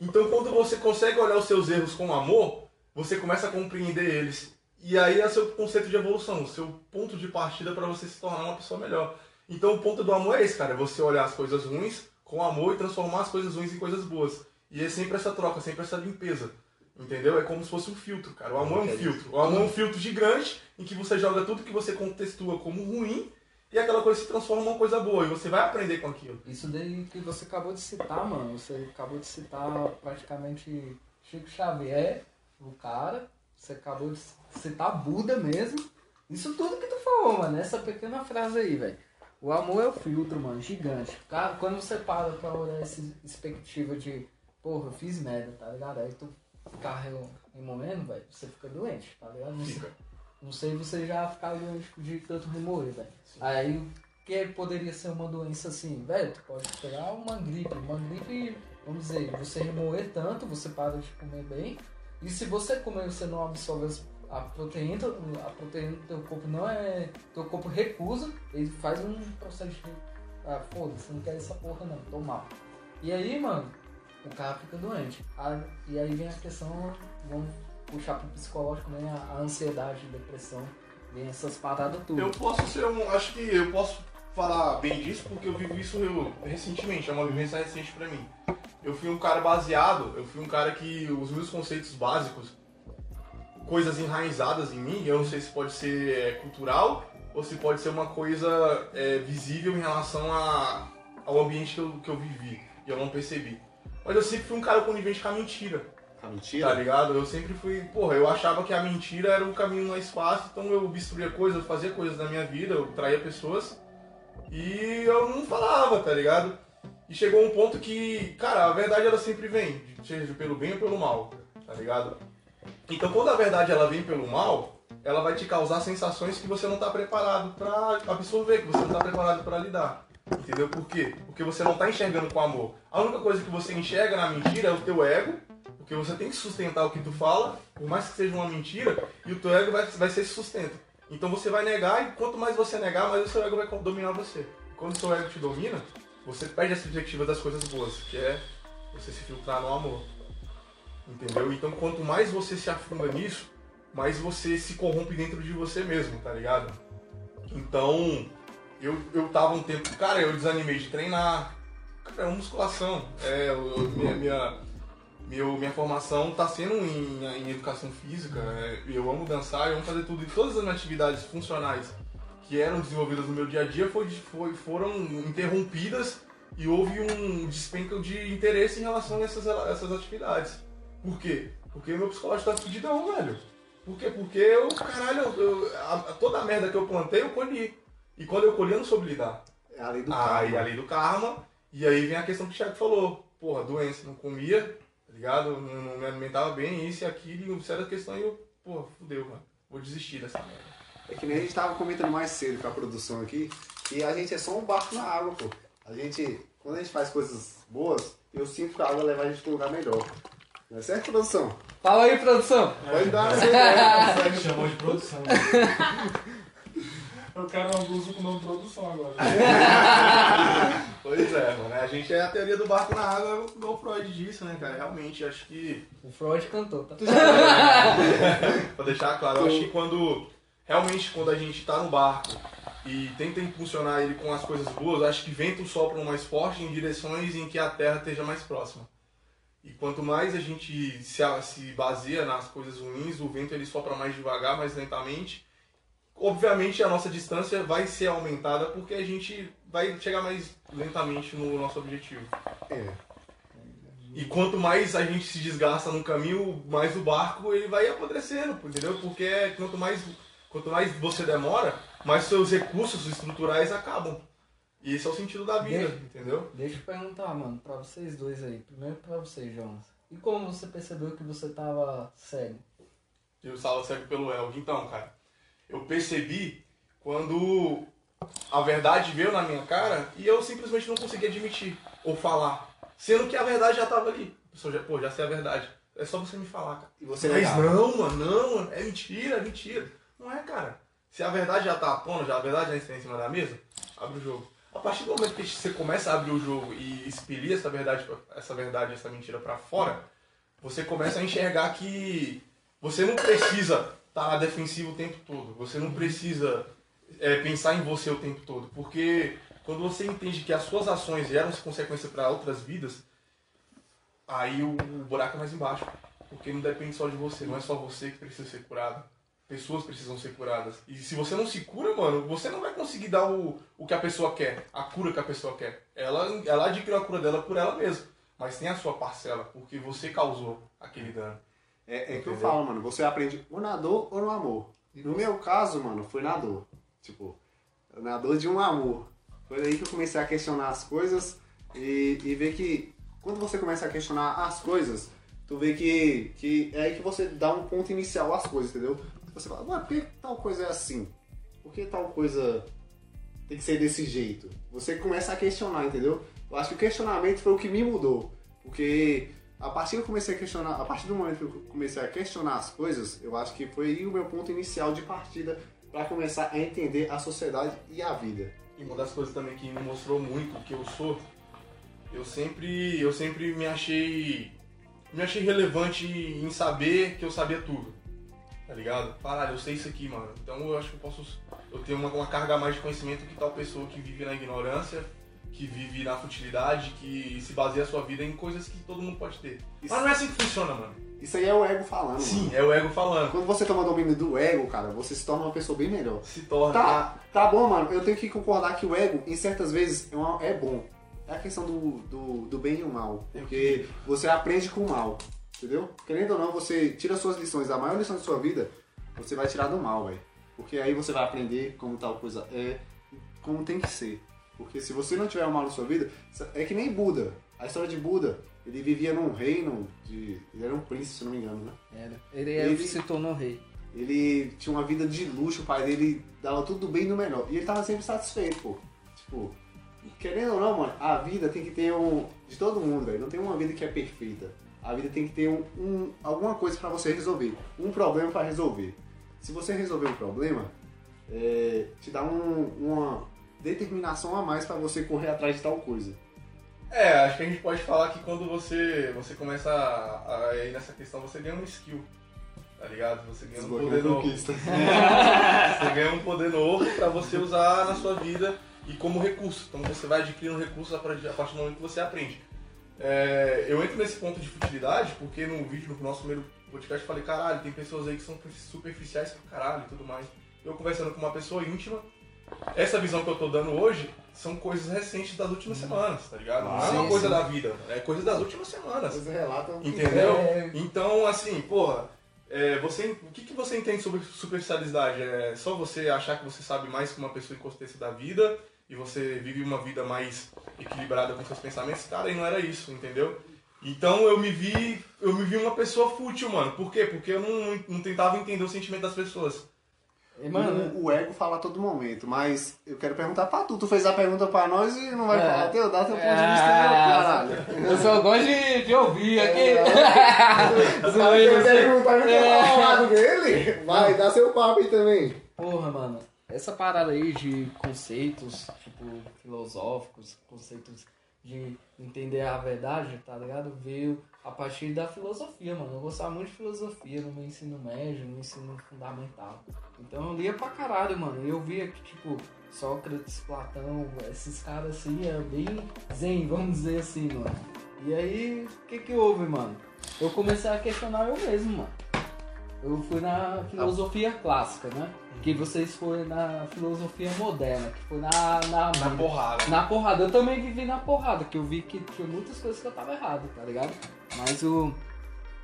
Então quando você consegue olhar os seus erros com amor, você começa a compreender eles. E aí é o seu conceito de evolução, o seu ponto de partida para você se tornar uma pessoa melhor. Então o ponto do amor é esse, cara, é você olhar as coisas ruins com amor e transformar as coisas ruins em coisas boas. E é sempre essa troca, sempre essa limpeza. Entendeu? É como se fosse um filtro, cara. O amor é um filtro. O amor é um filtro gigante em que você joga tudo que você contextua como ruim e aquela coisa se transforma em uma coisa boa. E você vai aprender com aquilo. Isso daí que você acabou de citar, mano. Você acabou de citar praticamente Chico Xavier, o cara. Você acabou de citar Buda mesmo. Isso tudo que tu falou, mano. Essa pequena frase aí, velho. O amor é o filtro, mano, gigante. Cara, quando você para pra olhar essa perspectiva de, porra, eu fiz merda, tá ligado? Aí tu ficar re- remoendo, velho, você fica doente, tá ligado? Não sei- Fica. Não sei você já ficar doente de tanto remoer, velho. Aí o que poderia ser uma doença assim, velho? Tu pode pegar uma gripe. Uma gripe, vamos dizer, você remoer tanto, você para de comer bem. E se você comer, você não absorve as- a proteína, a proteína do teu corpo não é. Teu corpo recusa, ele faz um processo de. Ah, foda-se, não quero essa porra não, tô mal. E aí, mano, o cara fica doente. Ah, e aí vem a questão, vamos puxar pro psicológico, vem a, a ansiedade, depressão, vem essas paradas tudo. Eu posso ser um. Acho que eu posso falar bem disso porque eu vivi isso eu- recentemente, é uma vivência recente pra mim. Eu fui um cara baseado, eu fui um cara que os meus conceitos básicos, coisas enraizadas em mim, eu não sei se pode ser é, cultural ou se pode ser uma coisa é, visível em relação a, ao ambiente que eu, que eu vivi e eu não percebi. Mas eu sempre fui um cara conivente com a mentira. Tá mentira? Tá ligado? Eu sempre fui, porra, eu achava que a mentira era o caminho mais fácil, então eu obstruía coisas, eu fazia coisas na minha vida, eu traía pessoas e eu não falava, tá ligado? E chegou um ponto que, cara, a verdade ela sempre vem, seja pelo bem ou pelo mal, tá ligado? Então quando a verdade ela vem pelo mal, ela vai te causar sensações que você não tá preparado pra absorver, que você não tá preparado pra lidar. Entendeu? Por quê? Porque você não tá enxergando com amor. A única coisa que você enxerga na mentira é o teu ego, porque você tem que sustentar o que tu fala, por mais que seja uma mentira, e o teu ego vai, vai ser sustento. Então você vai negar, e quanto mais você negar, mais o seu ego vai dominar você. Quando o seu ego te domina, você perde a perspectiva das coisas boas, que é você se filtrar no amor. Entendeu? Então, quanto mais você se afunda nisso, mais você se corrompe dentro de você mesmo, tá ligado? Então, eu, eu tava um tempo. Cara, eu desanimei de treinar. Cara, é uma musculação. É, eu- minha, minha, meu, minha formação tá sendo em, em educação física. é, eu amo dançar, eu amo fazer tudo. E todas as minhas atividades funcionais que eram desenvolvidas no meu dia a dia foi, foi- foram interrompidas e houve um despenco de interesse em relação a essas, essas atividades. Por quê? Porque meu psicológico tá fudidão, velho. Por quê? Porque eu, caralho, eu- a- toda a merda que eu plantei, eu colhi. E quando eu colhi, eu não soube lidar. É a lei do Aí karma. a lei do karma, e aí vem a questão que o Thiago falou. Porra, doença, não comia, tá ligado? Não, não me alimentava bem, isso e aquilo, e séria questão, e eu, porra, fudeu, mano. Vou desistir dessa merda. É que nem a gente tava comentando mais cedo com a produção aqui, que a gente é só um barco na água, pô. A gente, quando a gente faz coisas boas, eu sinto que a água leva a gente pra um lugar melhor. Não é certo, produção? Fala aí, produção. Pode dar. Me *laughs* chamou de produção. *laughs* Eu quero uma blusa com nome produção agora. *laughs* Pois é, mano. A gente é a teoria do barco na água, igual o Freud disse, né, cara? Realmente, acho que O Freud cantou, tá? *laughs* Pra deixar claro, eu acho que quando realmente quando a gente tá no barco e tenta impulsionar ele com as coisas boas, acho que ventos sopram mais forte em direções em que a terra esteja mais próxima. E quanto mais a gente se, se baseia nas coisas ruins, o vento ele sopra mais devagar, mais lentamente. Obviamente a nossa distância vai ser aumentada porque a gente vai chegar mais lentamente no nosso objetivo. É. E quanto mais a gente se desgasta no caminho, mais o barco ele vai apodrecendo, entendeu? Porque quanto mais, quanto mais você demora, mais seus recursos estruturais acabam. E esse é o sentido da vida, Deixa- entendeu? Deixa eu perguntar, mano, pra vocês dois aí. Primeiro pra você, Jonas. E como você percebeu que você tava cego? Eu estava cego pelo Elg. Então, cara, eu percebi quando a verdade veio na minha cara e eu simplesmente não conseguia admitir ou falar. Sendo que a verdade já estava ali. A pessoa já, pô, já sei a verdade. É só você me falar, cara. E você Mas não, mano, não, mano, é mentira, é mentira. Não é, cara. Se a verdade já tá tona, já a verdade já está em cima da mesa, abre o jogo. A partir do momento que você começa a abrir o jogo e expelir essa verdade, essa verdade, essa mentira pra fora, você começa a enxergar que você não precisa estar na defensiva o tempo todo. Você não precisa é, pensar em você o tempo todo. Porque quando você entende que as suas ações geram consequência para outras vidas, aí o, o buraco é mais embaixo. Porque não depende só de você, não é só você que precisa ser curado. Pessoas precisam ser curadas. E se você não se cura, mano, você não vai conseguir dar o, o que a pessoa quer, a cura que a pessoa quer. Ela, ela adquiriu a cura dela por ela mesma. Mas tem a sua parcela, porque você causou aquele dano. É, é que eu falo, mano, você aprende ou na dor ou no amor. No meu caso, mano, foi na dor. Tipo, na dor de um amor. Foi aí que eu comecei a questionar as coisas e, e ver que quando você começa a questionar as coisas, tu vê que, que é aí que você dá um ponto inicial às coisas, entendeu? Você fala, mano, por que tal coisa é assim? Por que tal coisa tem que ser desse jeito? Você começa a questionar, entendeu? Eu acho que o questionamento foi o que me mudou. Porque a partir que eu comecei a questionar, a partir do momento que eu comecei a questionar as coisas, eu acho que foi o meu ponto inicial de partida para começar a entender a sociedade e a vida. E uma das coisas também que me mostrou muito que eu sou, eu sempre, eu sempre me achei, me achei relevante em saber que eu sabia tudo. Tá ligado? Caralho, eu sei isso aqui, mano. Então eu acho que eu posso, eu tenho uma, uma carga a mais de conhecimento que tal pessoa que vive na ignorância, que vive na futilidade, que se baseia a sua vida em coisas que todo mundo pode ter. Isso, Mas não é assim que funciona, mano. isso aí é o ego falando. Sim, mano. é o ego falando. Quando você toma domínio do ego, cara, você se torna uma pessoa bem melhor. Se torna. Tá, tá bom, mano. Eu tenho que concordar que o ego, em certas vezes, é, uma- é bom. É a questão do, do, do bem e o mal. Porque você aprende com o mal. Entendeu? Querendo ou não, você tira suas lições. A maior lição de sua vida, você vai tirar do mal, velho. Porque aí você vai aprender como tal coisa é, como tem que ser. Porque se você não tiver mal na sua vida, é que nem Buda. A história de Buda, ele vivia num reino de. Ele era um príncipe, se não me engano, né? Era. Ele, Ele- se tornou rei. Ele tinha uma vida de luxo, o pai dele dava tudo do bem e do melhor. E ele tava sempre satisfeito, pô. Tipo, querendo ou não, mano, a vida tem que ter um. De todo mundo, velho. Não tem uma vida que é perfeita. A vida tem que ter um, um- alguma coisa pra você resolver. Um problema pra resolver. Se você resolver um problema, é, te dá um- uma determinação a mais pra você correr atrás de tal coisa. É, acho que a gente pode falar que quando você, você começa a, a ir nessa questão, você ganha um skill. Tá ligado? Você ganha um poder novo. conquista. *laughs* Você ganha um poder novo pra você usar na sua vida e como recurso. Então você vai adquirindo recursos a partir do momento que você aprende. É, eu entro nesse ponto de futilidade porque no vídeo do nosso primeiro podcast eu falei, caralho, tem pessoas aí que são superficiais pra caralho e tudo mais. Eu conversando com uma pessoa íntima, essa visão que eu tô dando hoje são coisas recentes das últimas semanas, tá ligado? Não é uma coisa sim. da vida, é coisa das últimas semanas. Vocês relatam que- Entendeu? É. Então, assim, porra, é, você, o que, que você entende sobre superficialidade? É só você achar que você sabe mais que uma pessoa em da vida e você vive uma vida mais equilibrada com seus pensamentos? Cara, e não era isso, entendeu? Então eu me vi, eu me vi uma pessoa fútil, mano. Por quê? Porque eu não, não tentava entender o sentimento das pessoas. Mano, o, o ego fala a todo momento, mas eu quero perguntar pra tu. Tu fez a pergunta pra nós e não vai É. falar teu, dá teu ponto de vista É, aí, caralho. eu só gosto de, de ouvir aqui. É. *laughs* Zoeira, Você perguntar e É. lado dele? Vai, dá seu papo aí também. Porra, mano, essa parada aí de conceitos, tipo, filosóficos, conceitos de entender a verdade, tá ligado? Veio a partir da filosofia, mano. Eu gostava muito de filosofia no meu ensino médio, no ensino fundamental. Então eu lia pra caralho, mano. Eu via que, tipo, Sócrates, Platão, esses caras assim, é bem zen, vamos dizer assim, mano. E aí, o que que houve, mano? Eu comecei a questionar eu mesmo, mano. Eu fui na filosofia clássica, né? Que vocês foram na filosofia moderna, que foi na, na, Na porrada. na porrada. Eu também vivi na porrada, que eu vi que tinha muitas coisas que eu tava errado, tá ligado? Mas o.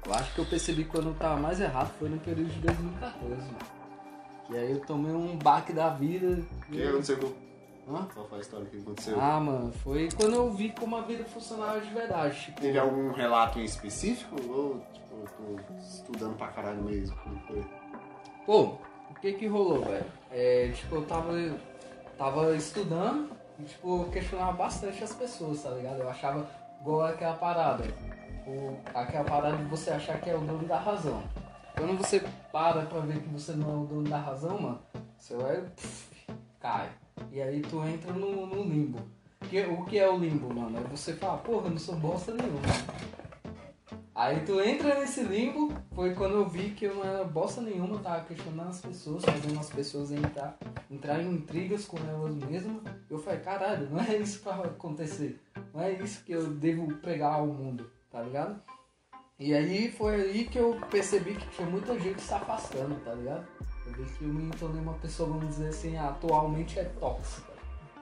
Eu acho que eu percebi que quando eu tava mais errado foi no período de 2014, mano. Que aí eu tomei um baque da vida. O que aconteceu com... Hã? Qual foi a história que aconteceu? Ah, mano, foi quando eu vi como a vida funcionava de verdade. Tipo, Teve algum relato em específico? Ou, tipo, eu tô estudando pra caralho mesmo? Como foi? Pô, que que rolou, velho? É, tipo, eu tava, tava estudando e, tipo, questionava bastante as pessoas, tá ligado? Eu achava igual aquela parada. O, aquela parada de você achar que é o dono da razão. Quando você para pra ver que você não é o dono da razão, mano, você vai. pff, cai. E aí tu entra no, no limbo. Que, o que é o limbo, mano? É você falar, porra, eu não sou bosta nenhuma. Aí tu entra nesse limbo, foi quando eu vi que eu não era bosta nenhuma, tava questionando as pessoas, fazendo as pessoas entrar, entrar em intrigas com elas mesmas. Eu falei, caralho, não é isso pra acontecer. Não é isso que eu devo pregar ao mundo, tá ligado? E aí foi aí que eu percebi que tinha muita gente se afastando, tá ligado? Eu vi que eu me tornei uma pessoa, vamos dizer assim, atualmente é tóxica.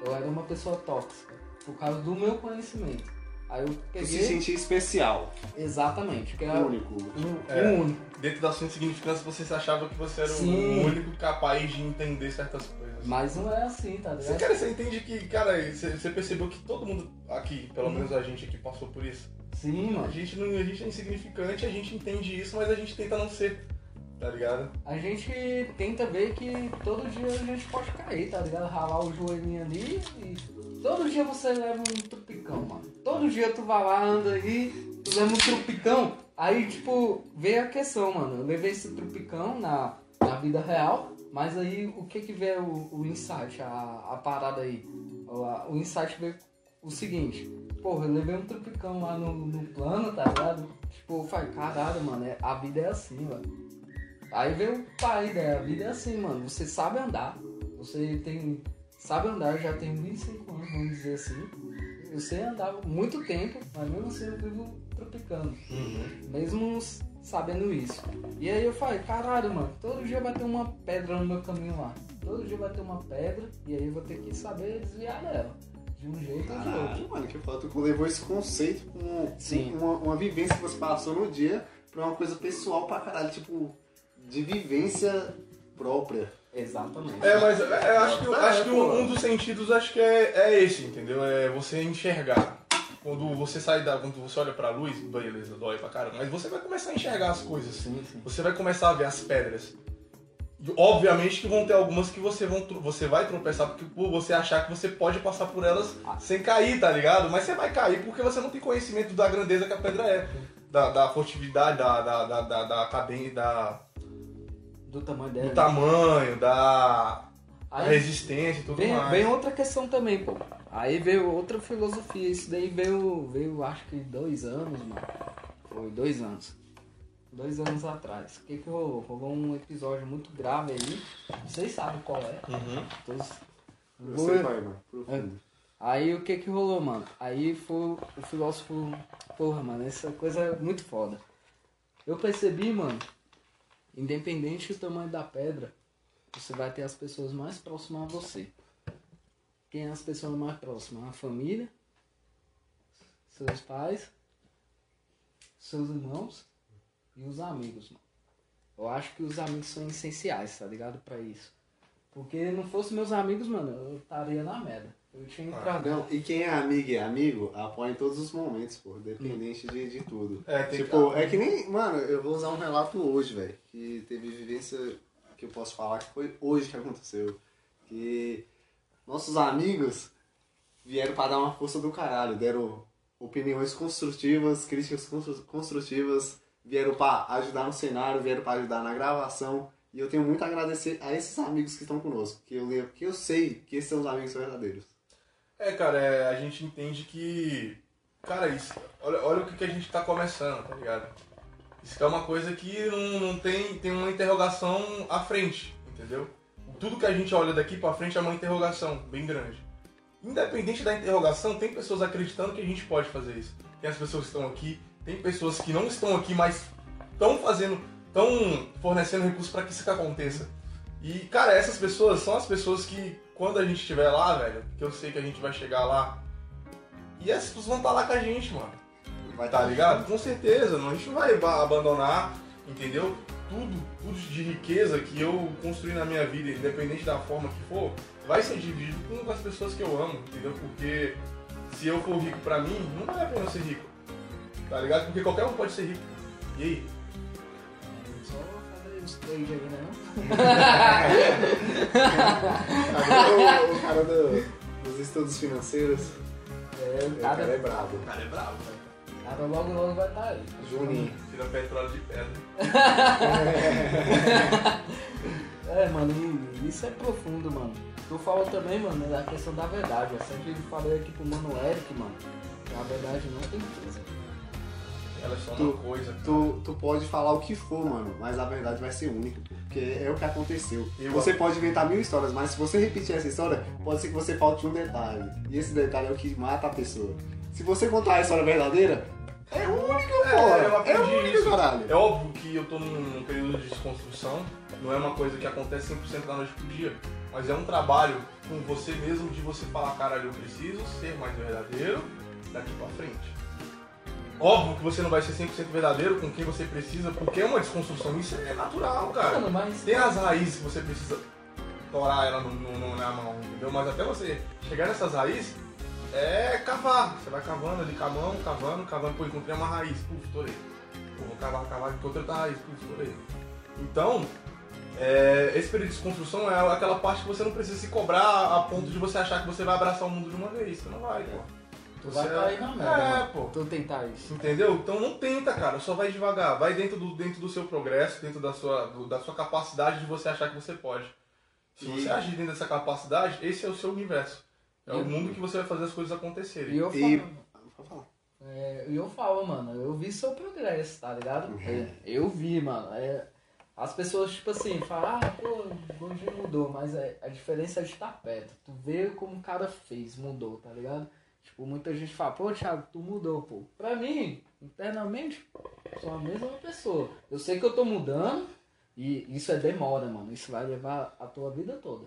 Eu era uma pessoa tóxica, por causa do meu conhecimento. Aí eu Tu peguei. se sentia especial, Exatamente, que é único. um, É. um único. Dentro da sua insignificância, você se achava que você era Sim. o único capaz de entender certas coisas. Mas não é assim, tá Você, ligado? cara, você entende que, cara, você, você percebeu que todo mundo aqui, pelo Uhum. menos a gente aqui, passou por isso? Sim, A mano. gente, não, a gente é insignificante, a gente entende isso, mas a gente tenta não ser, tá ligado? A gente tenta ver que todo dia a gente pode cair, tá ligado? Ralar o joelhinho ali e todo dia você leva um trupicão, mano. Todo dia tu vai lá, anda aí, tu leva um trupicão. Aí, tipo, veio a questão, mano. Eu levei esse trupicão na, na vida real, mas aí o que que veio o, o insight, a, a parada aí? O, o insight veio o seguinte, porra, eu levei um trupicão lá no, no plano, tá ligado? Tipo, eu falei, caralho, mano, é- a vida é assim, mano. Aí veio a ideia, a vida é assim, mano. Você sabe andar, você tem. Sabe andar, já tenho 25 anos, vamos dizer assim. Eu sei andar muito tempo, mas mesmo assim eu vivo tropicando. Mesmo s- sabendo isso. E aí eu falei, caralho, mano, todo dia vai ter uma pedra no meu caminho lá. Todo dia vai ter uma pedra e aí eu vou ter que saber desviar dela. De um jeito ou de outro. Mano, que foda. Tu levou esse conceito com Sim. Uma, uma vivência que você passou no dia pra uma coisa pessoal pra caralho, tipo, de vivência própria. Exatamente. É, mas é, acho que, eu É, acho que um, um dos sentidos acho que é, é esse, entendeu? É você enxergar. Quando você sai da. Quando você olha pra luz, beleza, dói pra caramba, mas você vai começar a enxergar as coisas. Sim, sim. Você vai começar a ver as pedras. E, obviamente que vão ter algumas que você, vão, você vai tropeçar porque, por você achar que você pode passar por elas sem cair, tá ligado? Mas você vai cair porque você não tem conhecimento da grandeza que a pedra é. Da, da fortividade, da, da, da, da, da cadência, da, Do tamanho dela. do tamanho, da, a Aí resistência e tudo vem, mais. vem outra questão também, pô. Aí veio outra filosofia. Isso daí veio, veio acho que dois anos, mano. Foi dois anos. Dois anos atrás. O que que rolou? Rolou um episódio muito grave aí. Vocês sabem qual é. Uhum. Todos... Você vai, mano. Profundo. Aí o que que rolou, mano? Aí foi o filósofo. Porra, mano, essa coisa é muito foda. Eu percebi, mano, independente do tamanho da pedra, você vai ter as pessoas mais próximas a você. Quem é as pessoas mais próximas? A família, seus pais, seus irmãos e os amigos, mano. Eu acho que os amigos são essenciais, tá ligado? Pra isso. Porque não fosse meus amigos, mano, eu estaria na merda. Eu tinha entrado. Não, e quem é amigo e é amigo, apoia em todos os momentos, pô, dependente de, de tudo. É, tem tipo, que... é que nem. Mano, eu vou usar um relato hoje, velho. Que teve vivência que eu posso falar que foi hoje que aconteceu. Que nossos amigos vieram pra dar uma força do caralho. Deram opiniões construtivas, críticas constru- construtivas, vieram pra ajudar no cenário, vieram pra ajudar na gravação. E eu tenho muito a agradecer a esses amigos que estão conosco. Que eu lembro, que eu sei que esses são os amigos verdadeiros. É, cara, é, a gente entende que. Cara, isso. Olha, olha o que, que a gente tá começando, tá ligado? Isso é uma coisa que não, não tem, tem uma interrogação à frente, entendeu? Tudo que a gente olha daqui pra frente é uma interrogação bem grande. Independente da interrogação, tem pessoas acreditando que a gente pode fazer isso. Tem as pessoas que estão aqui, tem pessoas que não estão aqui, mas estão fazendo, estão fornecendo recursos para que isso aconteça. E, cara, essas pessoas são as pessoas que, quando a gente estiver lá, velho, que eu sei que a gente vai chegar lá, e essas pessoas vão estar lá com a gente, mano. Vai Tá ligado? Com certeza, não, a gente não vai ba- abandonar, entendeu? Tudo, tudo de riqueza que eu construí na minha vida, independente da forma que for, vai ser dividido com as pessoas que eu amo, entendeu? Porque se eu for rico pra mim, não vale a pena ser rico. Tá ligado? Porque qualquer um pode ser rico. E aí? Três aí, né? Agora o, o cara do- dos estudos financeiros, É, o o cara cara, é brabo. O cara é bravo, velho. o cara logo logo vai estar aí. Juninho. Tira petróleo de pedra. *laughs* É, mano, isso é profundo, mano. Tu falou também, mano, da questão da verdade. Eu sempre falei aqui pro mano Eric, mano, que a verdade não tem peso. Ela é só Tu- uma coisa. Tu, tu pode falar o que for, mano, mas a verdade vai ser única, pô, porque é o que aconteceu. Eu- Você pode inventar mil histórias, mas se você repetir essa história, pode ser que você falte um detalhe. E esse detalhe é o que mata a pessoa. Se você contar a história verdadeira, é única, pô. É, eu É única, isso. caralho. É óbvio que eu tô num, num período de desconstrução, não é uma coisa que acontece 100% da noite pro dia, mas é um trabalho com você mesmo de você falar, caralho, eu preciso ser mais verdadeiro daqui pra frente. Óbvio que você não vai ser 100% verdadeiro com quem você precisa, porque é uma desconstrução, isso é natural, cara. Mano, mas. Tem as raízes que você precisa torar ela no, no- na mão, entendeu? Mas até você chegar nessas raízes, é cavar. Você vai cavando ali com a mão, cavando, cavando. Pô, encontrei uma raiz, puf, torei. Pô, vou cavar, cavar, encontrei outra raiz, puf, torei. Então, é, esse período de desconstrução é aquela parte que você não precisa se cobrar a ponto de você achar que você vai abraçar o mundo de uma vez. Você não vai, pô. Tu vai cair na merda. É, pô. Tu tentar isso. Entendeu? Então não tenta, cara. Só vai devagar. Vai dentro do, dentro do seu progresso, dentro da sua, do- da sua capacidade de você achar que você pode. Se E- você agir dentro dessa capacidade, esse é o seu universo. É o mundo que você vai fazer as coisas acontecerem. E eu E- falo. É, e eu falo, mano, eu vi seu progresso, tá ligado? Uhum. É, eu vi, mano. É, as pessoas, tipo assim, falam, ah, pô, o Gordinho mudou, mas é, a diferença é de estar perto. Tu vê como o cara fez, mudou, tá ligado? Tipo, muita gente fala, pô, Thiago, tu mudou, pô. Pra mim, internamente, sou a mesma pessoa. Eu sei que eu tô mudando e isso é demora, mano. Isso vai levar a tua vida toda.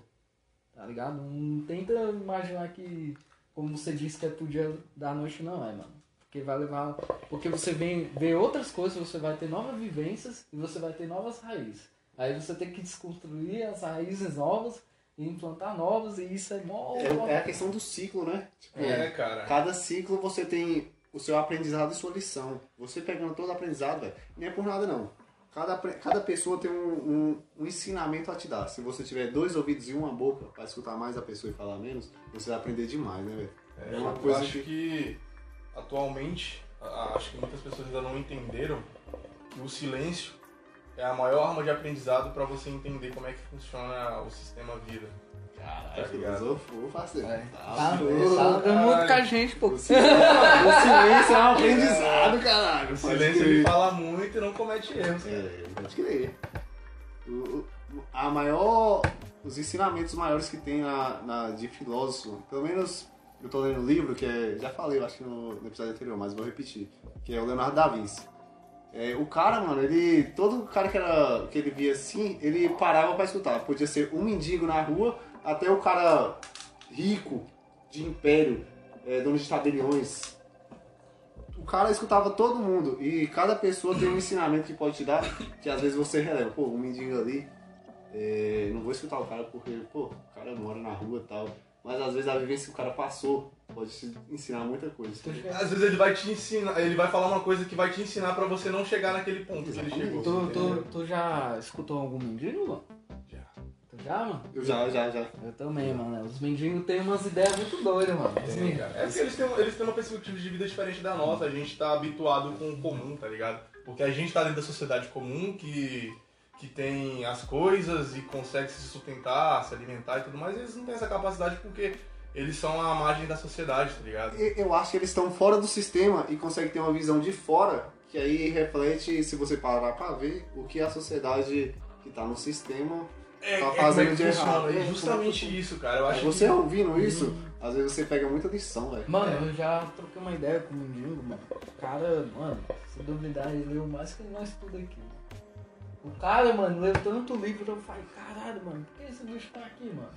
Tá ligado? Não tenta imaginar que, como você disse, que é pro dia da noite, não é, mano. Porque vai levar. Porque você vem ver outras coisas, você vai ter novas vivências e você vai ter novas raízes. Aí você tem que desconstruir as raízes novas e implantar novas, e isso é mó. É, é a questão do ciclo, né? Tipo, É, cara. Cada ciclo você tem o seu aprendizado e sua lição. Você pegando todo o aprendizado, velho, nem é por nada não. Cada, cada pessoa tem um, um, um ensinamento a te dar. Se você tiver dois ouvidos e uma boca para escutar mais a pessoa e falar menos, você vai aprender demais, né, velho? É, É uma eu coisa acho que- que... atualmente, acho que muitas pessoas ainda não entenderam que o silêncio é a maior arma de aprendizado pra você entender como é que funciona o sistema vida. Caralho, Tá ligado? filosofou, parceiro. É. Tá Tá, louco. tá muito com a gente, pô. O silêncio o silêncio é um aprendizado, caralho. O silêncio ele fala muito e não comete erros. É, pode crer. O- a maior. Os ensinamentos maiores que tem na, na, de filósofo, pelo menos eu tô lendo um livro que é. Já falei, eu acho que no, no episódio anterior, mas vou repetir. Que é o Leonardo da Vinci. É, o cara, mano, ele. Todo cara que, era, que ele via assim, ele parava pra escutar. Podia ser um mendigo na rua, até o cara rico, de império, é, dono de tabeliões. O cara escutava todo mundo e cada pessoa tem um ensinamento que pode te dar, que às vezes você releva. Pô, um mendigo ali, é, não vou escutar o cara porque, pô, o cara mora na rua e tal. Mas às vezes a vivência que o cara passou pode te ensinar muita coisa. Às vezes ele vai te ensinar, ele vai falar uma coisa que vai te ensinar pra você não chegar naquele ponto que ele chegou. Tu, tu, tu já escutou algum mendigo, mano? Já. Tu já, mano? Eu já, já, já. Eu também, mano. Os mendigos têm umas ideias muito doidas, mano. Tem, men- cara. É porque eles têm, eles têm uma perspectiva de vida diferente da nossa, a gente tá habituado com o comum, tá ligado? Porque a gente tá dentro da sociedade comum que, que tem as coisas e consegue se sustentar, se alimentar e tudo mais, eles não têm essa capacidade porque eles são a margem da sociedade, tá ligado? E- Eu acho que eles estão fora do sistema e conseguem ter uma visão de fora, que aí reflete, se você parar pra ver, o que a sociedade que tá no sistema É, tá é fazendo é que de errado. é É, justamente é isso, cara. Eu acho Você que... ouvindo isso, às vezes você pega muita lição, velho. Mano, eu já troquei uma ideia com o mendigo, mano. O cara, mano, se duvidar, ele leu mais que nós tudo aqui, mano. O cara, mano, leu tanto livro, eu falei, caralho, mano, por que esse bicho tá aqui, mano?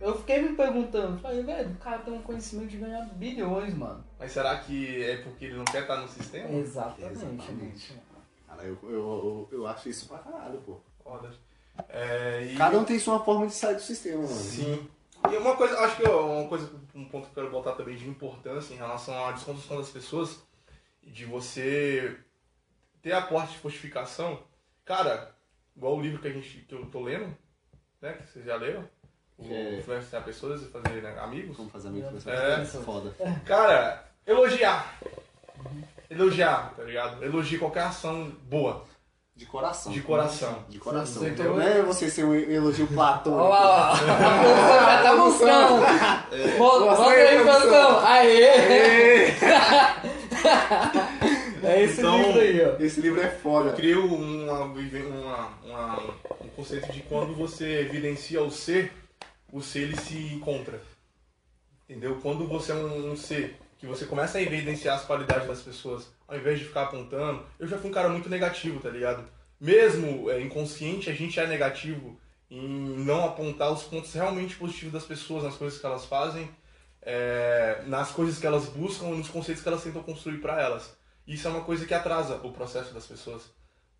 Eu fiquei me perguntando, falei, velho, o cara tem um conhecimento de ganhar bilhões, mano. Mas será que é porque ele não quer estar no sistema? Exatamente, Exatamente. Cara, eu, eu, eu, eu acho isso pra caralho, pô. Foda. É, e... Cada um tem sua forma de sair do sistema, mano. Sim. E uma coisa, acho que uma coisa, um ponto que eu quero botar também de importância em relação à desconstrução das pessoas, de você ter aporte de fortificação, cara, igual o livro que, a gente, que eu tô lendo, né, que vocês já leram, É. Influenciar Pessoas e Fazer né, Amigos, Como fazer amigo com É. foda. cara, elogiar. Elogiar, tá ligado? Elogie qualquer ação boa, De coração. de coração. De coração. Entendeu? então- Não é você ser um elogio platônico. Olha lá, ó. *laughs* A produção já tá buscando. Nossa, Mostra aí, produção. produção. Aê! *laughs* É esse Então, livro aí, ó. Esse livro é foda. Eu crio uma, uma- uma- um conceito de quando você evidencia o ser, o ser ele se encontra. Entendeu? Quando você é um, um ser que você começa a evidenciar as qualidades das pessoas, ao invés de ficar apontando. Eu já fui um cara muito negativo, tá ligado? Mesmo é, inconsciente, a gente é negativo em não apontar os pontos realmente positivos das pessoas, nas coisas que elas fazem, é, nas coisas que elas buscam, nos conceitos que elas tentam construir para elas. Isso é uma coisa que atrasa o processo das pessoas,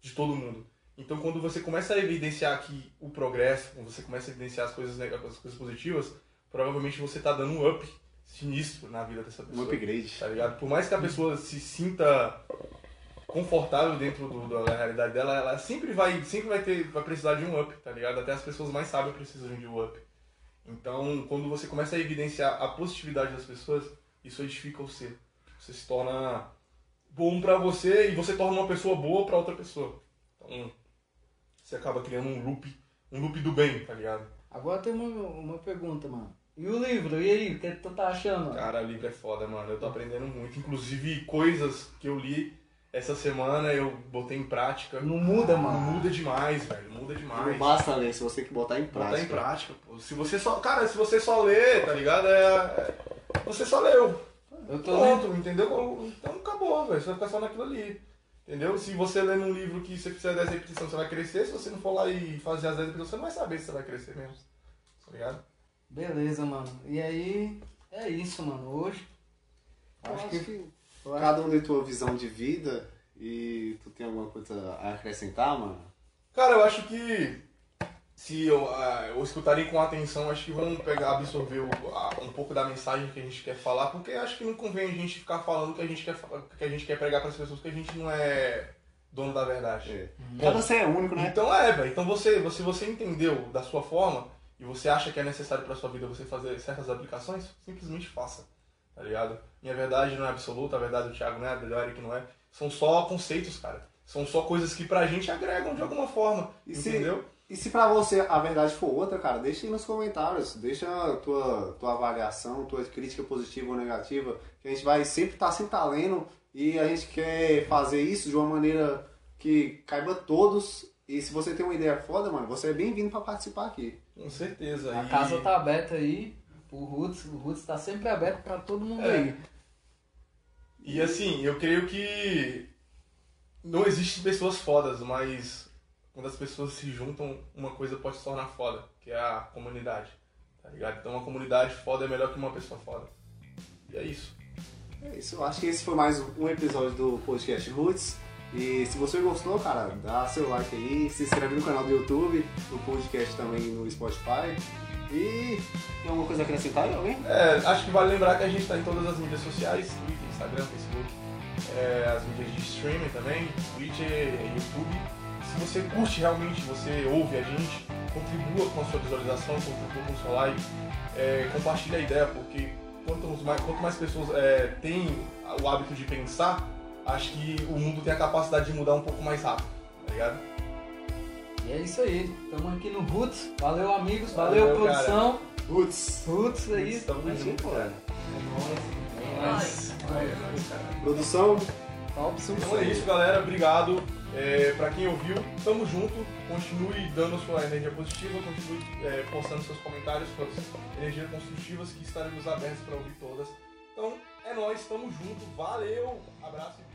de todo mundo. Então, quando você começa a evidenciar aqui o progresso, quando você começa a evidenciar as coisas, as coisas positivas, provavelmente você tá dando um up sinistro na vida dessa Um pessoa. upgrade. Tá ligado? Por mais que a pessoa se sinta confortável dentro do- da realidade dela, ela sempre vai, sempre vai ter, vai precisar de um up, tá ligado? Até as pessoas mais sábias precisam de um up. Então, quando você começa a evidenciar a positividade das pessoas, isso edifica o ser. Você se torna bom pra você e você torna uma pessoa boa pra outra pessoa. Então, você acaba criando um loop, um loop do bem, tá ligado? Agora tem uma, uma pergunta, mano. E o livro? E aí? O que tu tá achando? mano? Cara, livro é foda, mano. Eu tô aprendendo muito. Inclusive, coisas que eu li essa semana eu botei em prática. Não muda, mano. Muda demais, velho. Muda Não demais. basta ler, se você tem que botar em Botar prática. em prática, pô. Se você só. Cara, se você só lê, tá ligado? É. é- Você só leu. Eu tô lendo. Pronto, entendeu? Então acabou, velho. Você vai ficar só naquilo ali. Entendeu? Se você ler num livro que você fizer 10 repetições, você vai crescer. Se você não for lá e fazer as 10 repetições, você não vai saber se você vai crescer mesmo. Tá ligado? Beleza, mano. E aí, é isso, mano. Hoje, Eu acho que... acho- cada um tem tua visão de vida e tu tem alguma coisa a acrescentar, mano? Cara, eu acho que se eu, ah, eu escutarem com atenção, acho que vão pegar, absorver o- um pouco da mensagem que a gente quer falar, porque acho que não convém a gente ficar falando que a gente quer, que a gente quer pregar para as pessoas, porque a gente não é dono da verdade. É. Bom, Cada ser é único, né? Então é, velho. Então você, você, você entendeu da sua forma e você acha que é necessário pra sua vida você fazer certas aplicações, simplesmente faça. Tá ligado? Minha verdade não é absoluta, a verdade do Thiago não é, a do Eric não é. São só conceitos, cara. São só coisas que pra gente agregam de alguma forma. E se- entendeu? E se pra você a verdade for outra, cara, deixa aí nos comentários. Deixa a tua, tua avaliação, tua crítica positiva ou negativa. Que a gente vai sempre estar sempre tá lendo e a gente quer fazer isso de uma maneira que caiba a todos. E se você tem uma ideia foda, mano, você é bem-vindo pra participar aqui. Com certeza. A E- casa tá aberta aí, o Roots, o Roots tá sempre aberto pra todo mundo É. aí. E assim, eu creio que não existem pessoas fodas, mas quando as pessoas se juntam, uma coisa pode se tornar foda, que é a comunidade. Tá ligado? Então uma comunidade foda é melhor que uma pessoa foda. E é isso. É isso, eu acho que esse foi mais um episódio do podcast Roots. E se você gostou, cara, dá seu like aí, se inscreve no canal do YouTube, no podcast também no Spotify. E tem alguma coisa a acrescentar aí, alguém? É, acho que vale lembrar que a gente está em todas as mídias sociais, Twitter, Instagram, Facebook, é, as mídias de streaming também, Twitch e YouTube. Se você curte realmente, você ouve a gente, contribua com a sua visualização, contribua com o seu like, é, compartilha a ideia, porque quanto mais, quanto mais pessoas é, têm o hábito de pensar, acho que o mundo tem a capacidade de mudar um pouco mais rápido, tá ligado? E é isso aí, estamos aqui no Roots. Valeu, amigos, valeu, Valeu, produção. Roots! Roots aí. Estamos juntos, pô, cara. É nóis. É nóis. Produção, Top, Então é isso, galera. Obrigado. É, pra quem ouviu, tamo junto. Continue dando sua energia positiva, continue é, postando seus comentários, suas energias construtivas, que estaremos abertos para ouvir todas. Então, é nóis, tamo junto. Valeu, abraço e